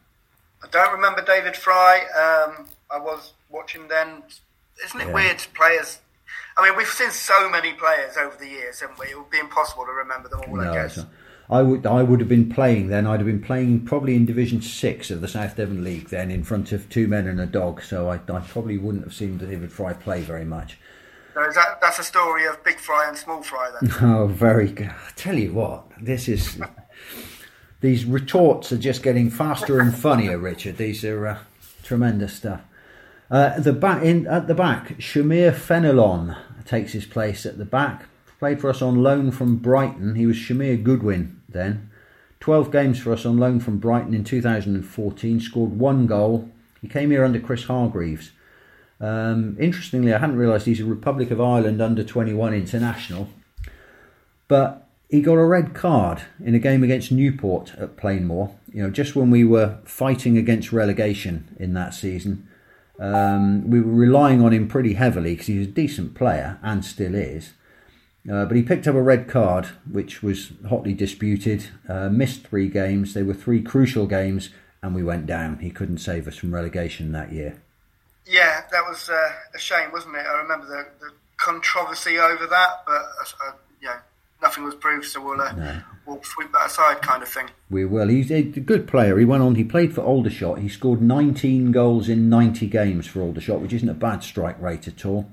I don't remember David Fry. Um, I was watching then. Isn't it yeah. weird? Players I mean, we've seen so many players over the years, haven't we? It would be impossible to remember them all. No, I guess. I would I would have been playing then. I'd have been playing probably in Division Six of the South Devon League then, in front of two men and a dog. So I, I probably wouldn't have seen David Fry play very much. So is that that's a story of Big Fry and Small Fry then? Oh, very good. I tell you what, this is these retorts are just getting faster and funnier, Richard. These are uh, tremendous stuff. Uh, the back in at the back, Shamir Fenelon takes his place at the back. Played for us on loan from Brighton. He was Shamir Goodwin then. 12 games for us on loan from Brighton in 2014. Scored one goal. He came here under Chris Hargreaves. Um, interestingly, I hadn't realised he's a Republic of Ireland under 21 international. But he got a red card in a game against Newport at Plainmoor. You know, just when we were fighting against relegation in that season. Um, we were relying on him pretty heavily because he's a decent player and still is. Uh, but he picked up a red card, which was hotly disputed. Uh, missed three games. They were three crucial games, and we went down. He couldn't save us from relegation that year. Yeah, that was uh, a shame, wasn't it? I remember the, the controversy over that, but uh, uh, you know, nothing was proved, so we'll uh, no. we'll sweep that aside, kind of thing. We will. He's a good player. He went on. He played for Aldershot. He scored 19 goals in 90 games for Aldershot, which isn't a bad strike rate at all.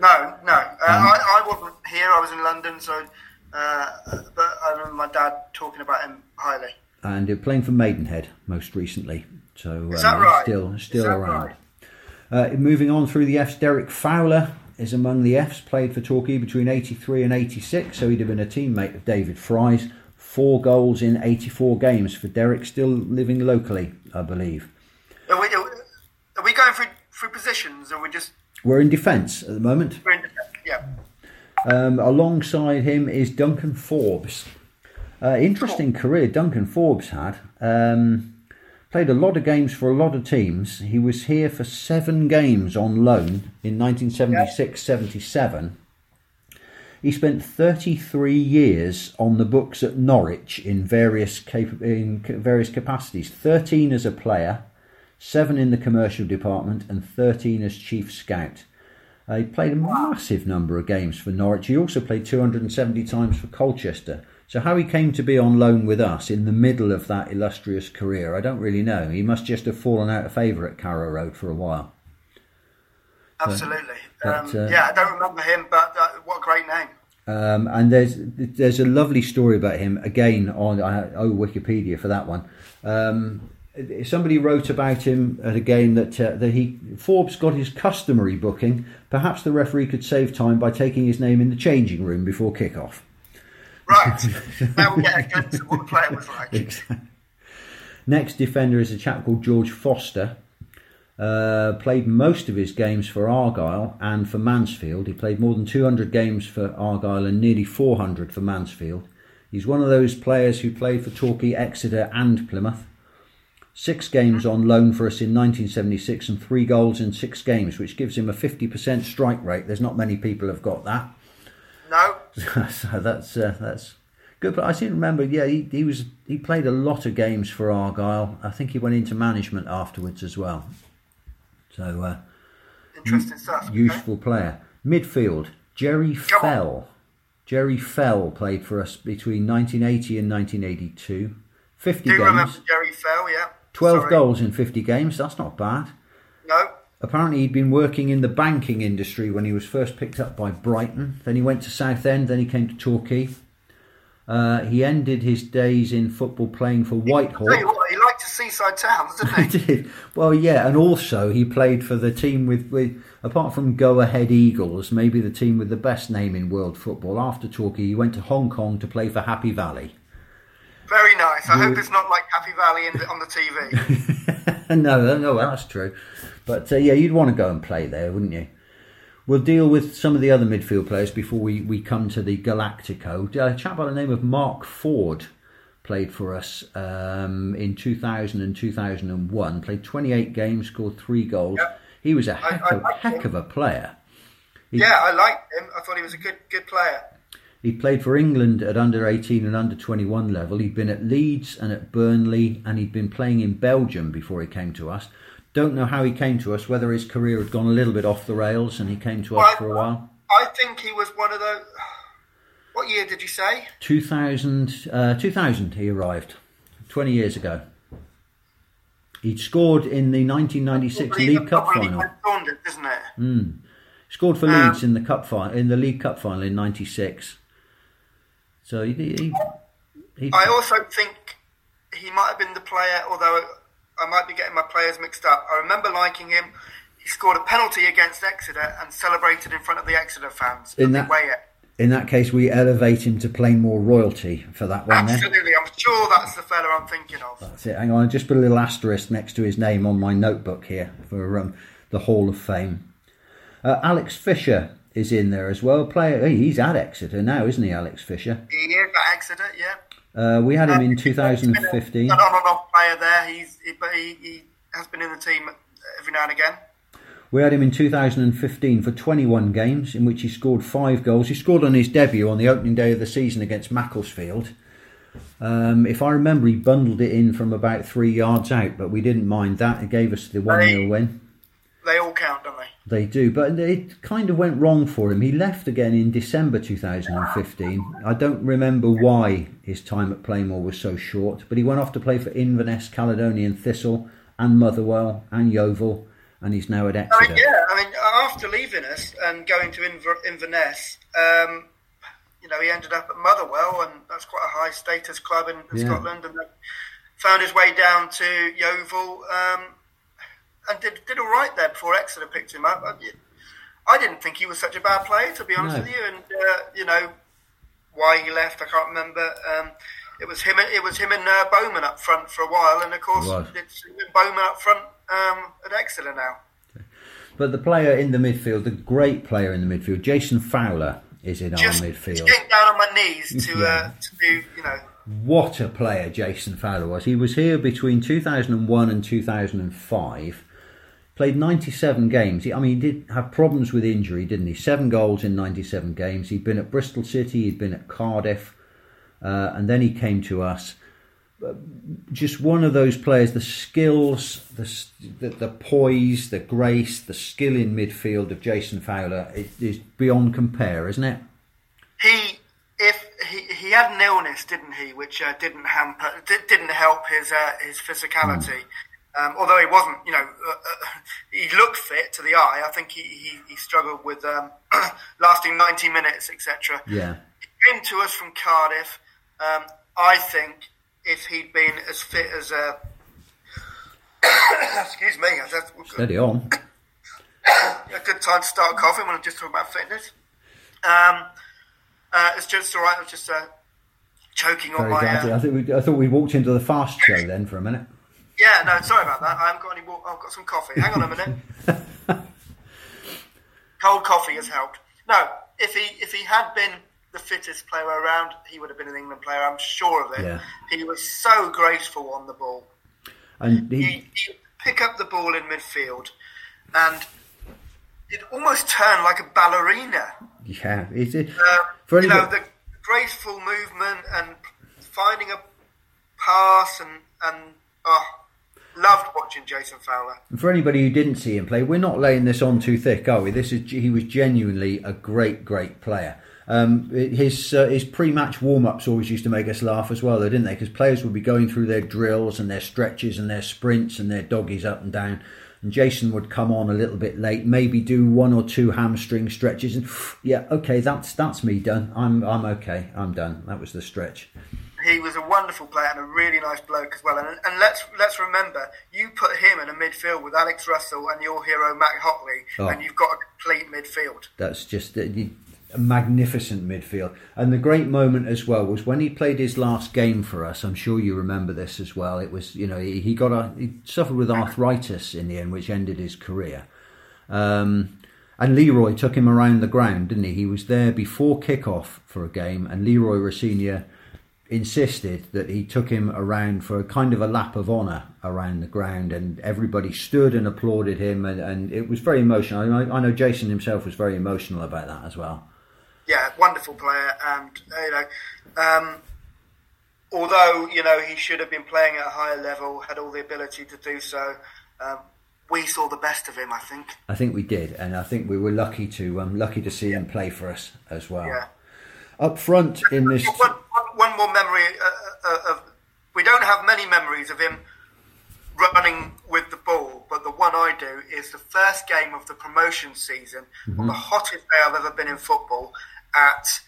No, no. Uh, um, I, I, wasn't here. I was in London, so uh, but I remember my dad talking about him highly. And playing for Maidenhead most recently. So is that um, right? Still, still around. Right? Uh, moving on through the F's, Derek Fowler is among the Fs, played for Torquay between 83 and 86, so he'd have been a teammate of David Fry's. Four goals in 84 games for Derek, still living locally, I believe. Are we, are we going through, through positions, or we just. We're in defence at the moment. We're in defence, yeah. Um, alongside him is Duncan Forbes. Uh, interesting cool. career Duncan Forbes had. Um, Played a lot of games for a lot of teams. He was here for seven games on loan in 1976 77. He spent 33 years on the books at Norwich in various, cap- in various capacities 13 as a player, 7 in the commercial department, and 13 as chief scout. Uh, he played a massive number of games for Norwich. He also played 270 times for Colchester. So how he came to be on loan with us in the middle of that illustrious career, I don't really know. He must just have fallen out of favour at Carrow Road for a while. Absolutely. But, um, uh, yeah, I don't remember him, but uh, what a great name. Um, and there's there's a lovely story about him again on I owe Wikipedia for that one. Um, somebody wrote about him at a game that uh, that he Forbes got his customary booking. Perhaps the referee could save time by taking his name in the changing room before kick-off. Right. now we get a glimpse of what the player was like. Exactly. Next defender is a chap called George Foster. Uh, played most of his games for Argyle and for Mansfield. He played more than 200 games for Argyle and nearly 400 for Mansfield. He's one of those players who played for Torquay, Exeter, and Plymouth. Six games on loan for us in 1976 and three goals in six games, which gives him a 50% strike rate. There's not many people have got that. No. so that's uh, that's good. But I seem to remember, yeah, he, he was he played a lot of games for Argyle. I think he went into management afterwards as well. So uh, Interesting stuff. okay. useful player. Midfield, Jerry Come on. Fell. Jerry Fell played for us between 1980 and 1982. 50 Do games, remember Jerry Fell? Yeah. 12 Sorry. goals in 50 games. That's not bad. No. Apparently, he'd been working in the banking industry when he was first picked up by Brighton. Then he went to Southend. Then he came to Torquay. Uh, he ended his days in football playing for Whitehall. What, he liked to seaside towns, didn't He he? did. Well, yeah, and also he played for the team with, with apart from Go Ahead Eagles, maybe the team with the best name in world football. After Torquay, he went to Hong Kong to play for Happy Valley. Very nice. I hope it's not like Happy Valley in the, on the TV. no, no, that's true. But uh, yeah, you'd want to go and play there, wouldn't you? We'll deal with some of the other midfield players before we, we come to the Galactico. A chap by the name of Mark Ford played for us um, in 2000 and 2001. Played 28 games, scored three goals. Yep. He was a heck, I of, heck of a player. yeah, I liked him. I thought he was a good good player. He played for England at under 18 and under 21 level. He'd been at Leeds and at Burnley, and he'd been playing in Belgium before he came to us. Don't know how he came to us, whether his career had gone a little bit off the rails and he came to us for a while. I think he was one of those. What year did you say? 2000, uh, 2000 he arrived, 20 years ago. He'd scored in the 1996 Probably- League Cup final. Saunders, isn't it? Scored for Um, Leeds in the cup final, in the League Cup final in '96. So he, he, he I also think he might have been the player, although I might be getting my players mixed up. I remember liking him. He scored a penalty against Exeter and celebrated in front of the Exeter fans. In that- way in that case we elevate him to Plainmoor royalty for that one. Then Absolutely, I'm sure that's the fella I'm thinking of. that's it. Hang on, I just put a little asterisk next to his name on my notebook here for um, the Hall of Fame. Uh, Alex Fisher is in there as well. Player, he's at Exeter now, isn't he, Alex Fisher? He is at Exeter, yeah. Uh, we had him in 2015. An on and off player there. He's, he, but he, he has been in the team every now and again. We had him in 2015 for 21 games, in which he scored five goals. He scored on his debut on the opening day of the season against Macclesfield. Um, if I remember, he bundled it in from about three yards out, but we didn't mind that. It gave us the 1 0 win. They all count, don't they? They do, but it kind of went wrong for him. He left again in December 2015. I don't remember why his time at Plainmoor was so short, but he went off to play for Inverness, Caledonian Thistle, and Motherwell, and Yeovil, and he's now at I Exeter. mean, yeah. I mean, after leaving us and going to Inver- Inverness, um, you know, he ended up at Motherwell, and that's quite a high status club in, in Yeah. Scotland, and then found his way down to Yeovil, um, and did did all right there before Exeter picked him up. I, I didn't think he was such a bad player, to be honest No. with you, and uh, you know why he left, I can't remember. Um, it was him. It was him and uh, Bowman up front for a while, and of course, It it's Bowman up front um, at Exeter now. But the player in the midfield, the great player in the midfield, Jason Fowler, is in just our midfield. getting down on my knees to Yeah. uh, to do, you know, What a player Jason Fowler was. He was here between 2001 and 2005. Played 97 games. He, I mean, he did have problems with injury, didn't he? Seven goals in 97 games. He'd been at Bristol City, he'd been at Cardiff, uh, and then he came to us. Just one of those players, the skills, the, the, the poise, the grace, the skill in midfield of Jason Fowler is, is beyond compare, isn't it? he if he, he had an illness, didn't he, which uh, didn't hamper, di- didn't help his uh, his physicality. Um, although he wasn't, you know, uh, uh, he looked fit to the eye. I think he, he, he struggled with um, lasting 90 minutes, etc. Yeah. He came to us from Cardiff. Um, I think if he'd been as fit as a, excuse me, that's Steady on. a good time to start coughing when I'm just talking about fitness. Um, uh, it's just all right. I'm just uh, choking on my. Uh, I, think we, I thought we walked into the fast show then for a minute. Yeah, no, sorry about that. I haven't got any. More, I've got some coffee. Hang on a minute. Cold coffee has helped. No, if he if he had been the fittest player around, he would have been an England player. I'm sure of it. Yeah. He was so graceful on the ball. And he, he pick up the ball in midfield, and it almost turned like a ballerina. Yeah, is it? Uh, for you know, anybody- the graceful movement and finding a pass and and oh, loved watching Jason Fowler. For anybody who didn't see him play, we're not laying this on too thick, are we? This is he was genuinely a great, great player. Um, his uh, his pre-match warm-ups always used to make us laugh as well, though, didn't they? Because players would be going through their drills and their stretches and their sprints and their doggies up and down, and Jason would come on a little bit late, maybe do one or two hamstring stretches, and yeah, okay, that's that's me done. I'm I'm okay. I'm done. That was the stretch. He was a wonderful player and a really nice bloke as well. And, and let's let's remember, you put him in a midfield with Alex Russell and your hero Matt Hockley, Oh. and you've got a complete midfield. That's just a, a magnificent midfield. And the great moment as well was when he played his last game for us. I'm sure you remember this as well. It was, you know, he, he got a he suffered with arthritis in the end, which ended his career. Um, and Leroy took him around the ground, didn't he? He was there before kick-off for a game, and Leroy Rosenior insisted that he took him around for a kind of a lap of honour around the ground, and everybody stood and applauded him, and, and it was very emotional. I, I know Jason himself was very emotional about that as well. Yeah, wonderful player, and you know, um, although you know he should have been playing at a higher level, had all the ability to do so. Um, we saw the best of him, I think. I think we did, and I think we were lucky to um, lucky to see him play for us as well. Yeah. Up front in this, one, more memory uh, uh, of. We don't have many memories of him running with the ball, but the one I do is the first game of the promotion season on the hottest day I've ever been in football at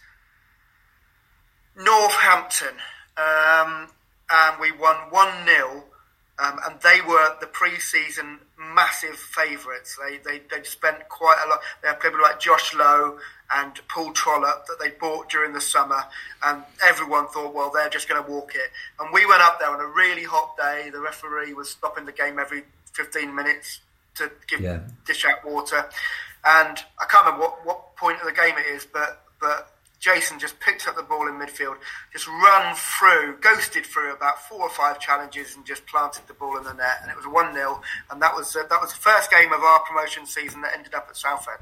Northampton. Um, and we won 1 0. Um, and they were the pre-season massive favourites. They they they'd spent quite a lot. They had people like Josh Low and Paul Trollope that they bought during the summer, and everyone thought, well, they're just going to walk it. And we went up there on a really hot day. The referee was stopping the game every 15 minutes to give Yeah. dish out water, and I can't remember what, what point of the game it is, but but Jason just picked up the ball in midfield, just run through, ghosted through about four or five challenges, and just planted the ball in the net, and it was one 0 and that was uh, that was the first game of our promotion season that ended up at Southend.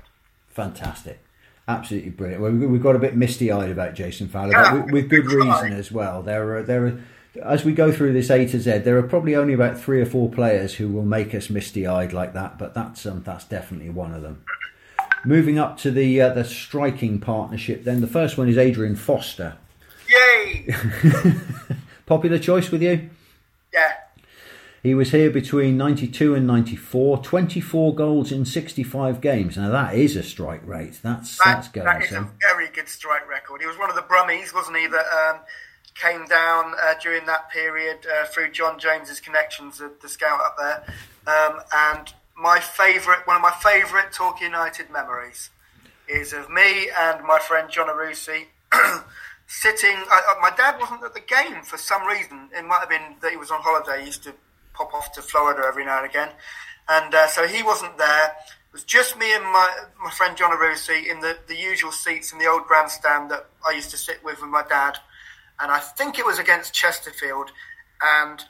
fantastic, absolutely brilliant. Well, we- we've got a bit misty-eyed about Jason Fowler, Yeah, but with, with good reason as well. There are there are. As we go through this A to Z, there are probably only about three or four players who will make us misty-eyed like that, but that's um, that's definitely one of them. Moving up to the uh, the striking partnership, then the first one is Adrian Foster. Yay! Popular choice with you? He was here between 92 and 94, 24 goals in 65 games. Now that is a strike rate. That's that's that, going that is a very good strike record. He was one of the Brummies, wasn't he? That um, came down uh, during that period uh, through John James's connections, the, the scout up there. Um, and my favourite, one of my favourite Torquay United memories, is of me and my friend John Arusi sitting. Uh, uh, my dad wasn't at the game for some reason. It might have been that he was on holiday. He used to pop off to Florida every now and again, and uh, so he wasn't there. It was just me and my my friend John Arusi in the, the usual seats in the old grandstand that I used to sit with with my dad, and I think it was against Chesterfield, and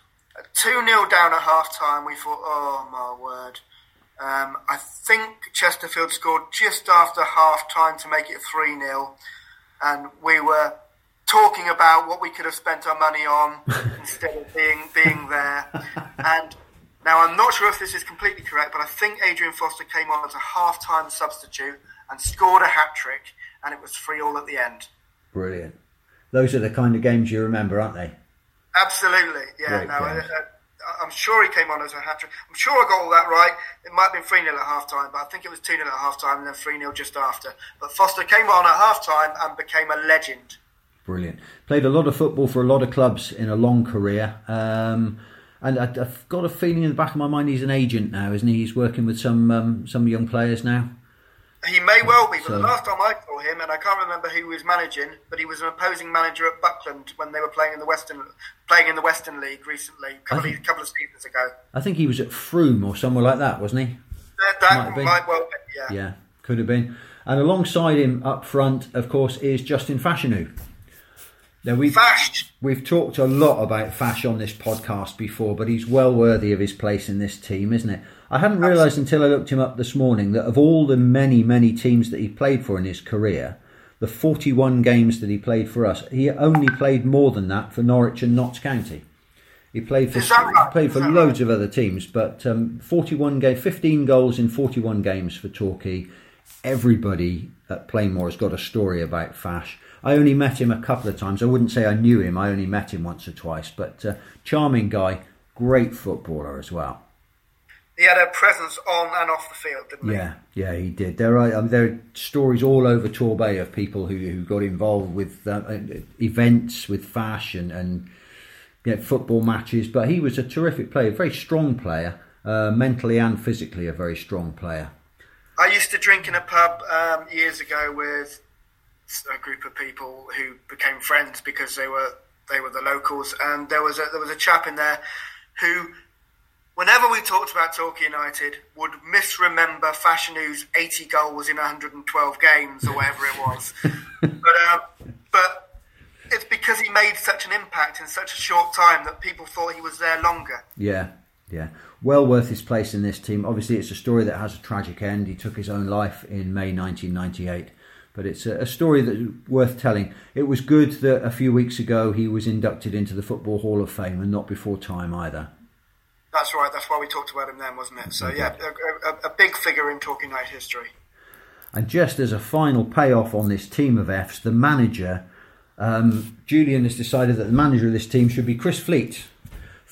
two 0 down at half time. We thought, oh my word. Um, I think Chesterfield scored just after half time to make it 3 0. And we were talking about what we could have spent our money on instead of being, being there. And now I'm not sure if this is completely correct, but I think Adrian Foster came on as a half time substitute and scored a hat trick, and it was 3 all at the end. Brilliant. Those are the kind of games you remember, aren't they? Absolutely, yeah. Great no, uh, I'm sure he came on as a hat trick. I'm sure I got all that right. It might have been 3 0 at half time, but I think it was 2 0 at half time and then 3 0 just after. But Foster came on at half time and became a legend. Brilliant. Played a lot of football for a lot of clubs in a long career. Um, and I, I've got a feeling in the back of my mind he's an agent now, isn't he? He's working with some um, some young players now. He may well be, but So- the last time I saw him, and I can't remember who he was managing, but he was an opposing manager at Buckland when they were playing in the Western playing in the Western League recently, a couple, I of, couple of seasons ago. I think he was at Frome or somewhere like that, wasn't he? That, that Might have might, well be, yeah. Yeah, could have been. And alongside him up front, of course, is Justin Fashanu. Now we Fash, We've talked a lot about Fash on this podcast before, but he's well worthy of his place in this team, isn't it? I hadn't realised until I looked him up this morning that of all the many, many teams that he played for in his career, the 41 games that he played for us, he only played more than that for Norwich and Notts County. He played for right? played for loads right? of other teams, but um, 41 game, 15 goals in 41 games for Torquay. Everybody at Plainmoor has got a story about Fash. I only met him a couple of times. I wouldn't say I knew him. I only met him once or twice, but uh, charming guy, great footballer as well. He had a presence on and off the field, didn't he? Yeah, yeah, he did. There are um, there are stories all over Torbay of people who, who got involved with uh, events with Fash and, and know, football matches. But he was a terrific player, very strong player, uh, mentally and physically a very strong player. I used to drink in a pub um, years ago with a group of people who became friends because they were they were the locals, and there was a, there was a chap in there who whenever we talked about Torquay United, would misremember Fashanu's 80 goals in 112 games or whatever it was. but, um, but it's because he made such an impact in such a short time that people thought he was there longer. Yeah, yeah. Well worth his place in this team. Obviously, it's a story that has a tragic end. He took his own life in May 1998. But it's a, a story that's worth telling. It was good that a few weeks ago he was inducted into the Football Hall of Fame and not before time either. That's right. That's why we talked about him then, wasn't it? So yeah, a, a, a, big figure in Torquay United history. And just as a final payoff on this team of Fs, the manager, um, Julian has decided that the manager of this team should be Chris Fleet.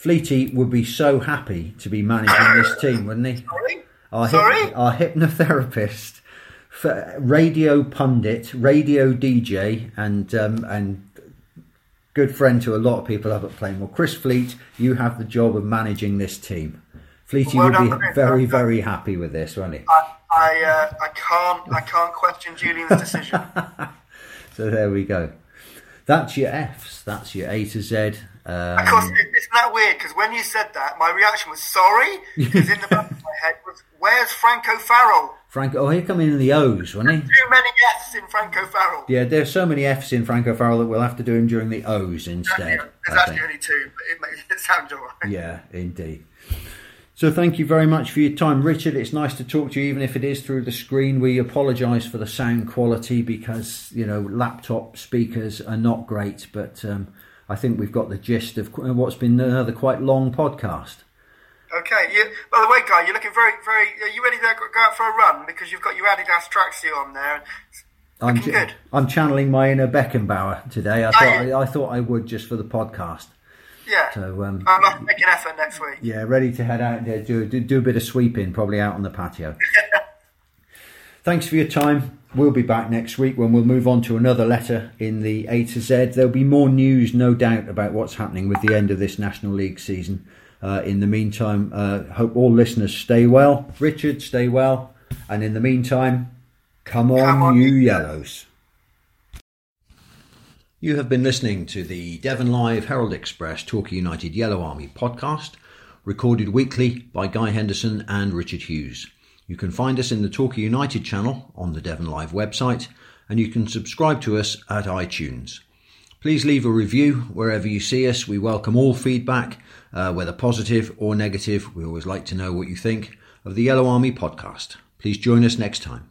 Fleety would be so happy to be managing this team, wouldn't he? Sorry, our, Sorry? our hypnotherapist, radio pundit, radio DJ, and um, and good friend to a lot of people up at Plainmoor. Chris Fleet, you have the job of managing this team. Fleety well would be very, very happy with this, won't he? I, I, uh, I can't, I can't question Julian's decision. so there we go. That's your Fs. That's your A to Z. Um, of course, isn't that weird? Because when you said that, my reaction was sorry. Because in the back of my head was, "Where's Franco Farrell?" Franco, oh, he's coming in the O's, wasn't he? Too many F's in Franco Farrell. Yeah, there's so many F's in Franco Farrell that we'll have to do him during the O's instead. There's actually only two, but it makes it sound all right. Yeah, indeed. So thank you very much for your time, Richard. It's nice to talk to you, even if it is through the screen. We apologise for the sound quality because you know laptop speakers are not great, but um, I think we've got the gist of what's been another quite long podcast. Okay. You, by the way, Guy, you're looking very, very. Are you ready to go out for a run because you've got your Adidas tracksuit on there? I'm, good. I'm channeling my inner Beckenbauer today. I thought I, I, thought I would just for the podcast. Yeah. So um, I'm making effort next week. Yeah, ready to head out there, do, do, do a bit of sweeping, probably out on the patio. Thanks for your time. We'll be back next week when we'll move on to another letter in the A to Z. There'll be more news, no doubt, about what's happening with the end of this National League season. Uh, in the meantime, uh, hope all listeners stay well. Richard, stay well. And in the meantime, come on, come on. you yellows. You have been listening to the Devon Live Herald Express Torquay United Yellow Army podcast, recorded weekly by Guy Henderson and Richard Hughes. You can find us in the Torquay United channel on the Devon Live website, and you can subscribe to us at iTunes. Please leave a review wherever you see us. We welcome all feedback uh, whether positive or negative. We always like to know what you think of the Yellow Army podcast. Please join us next time.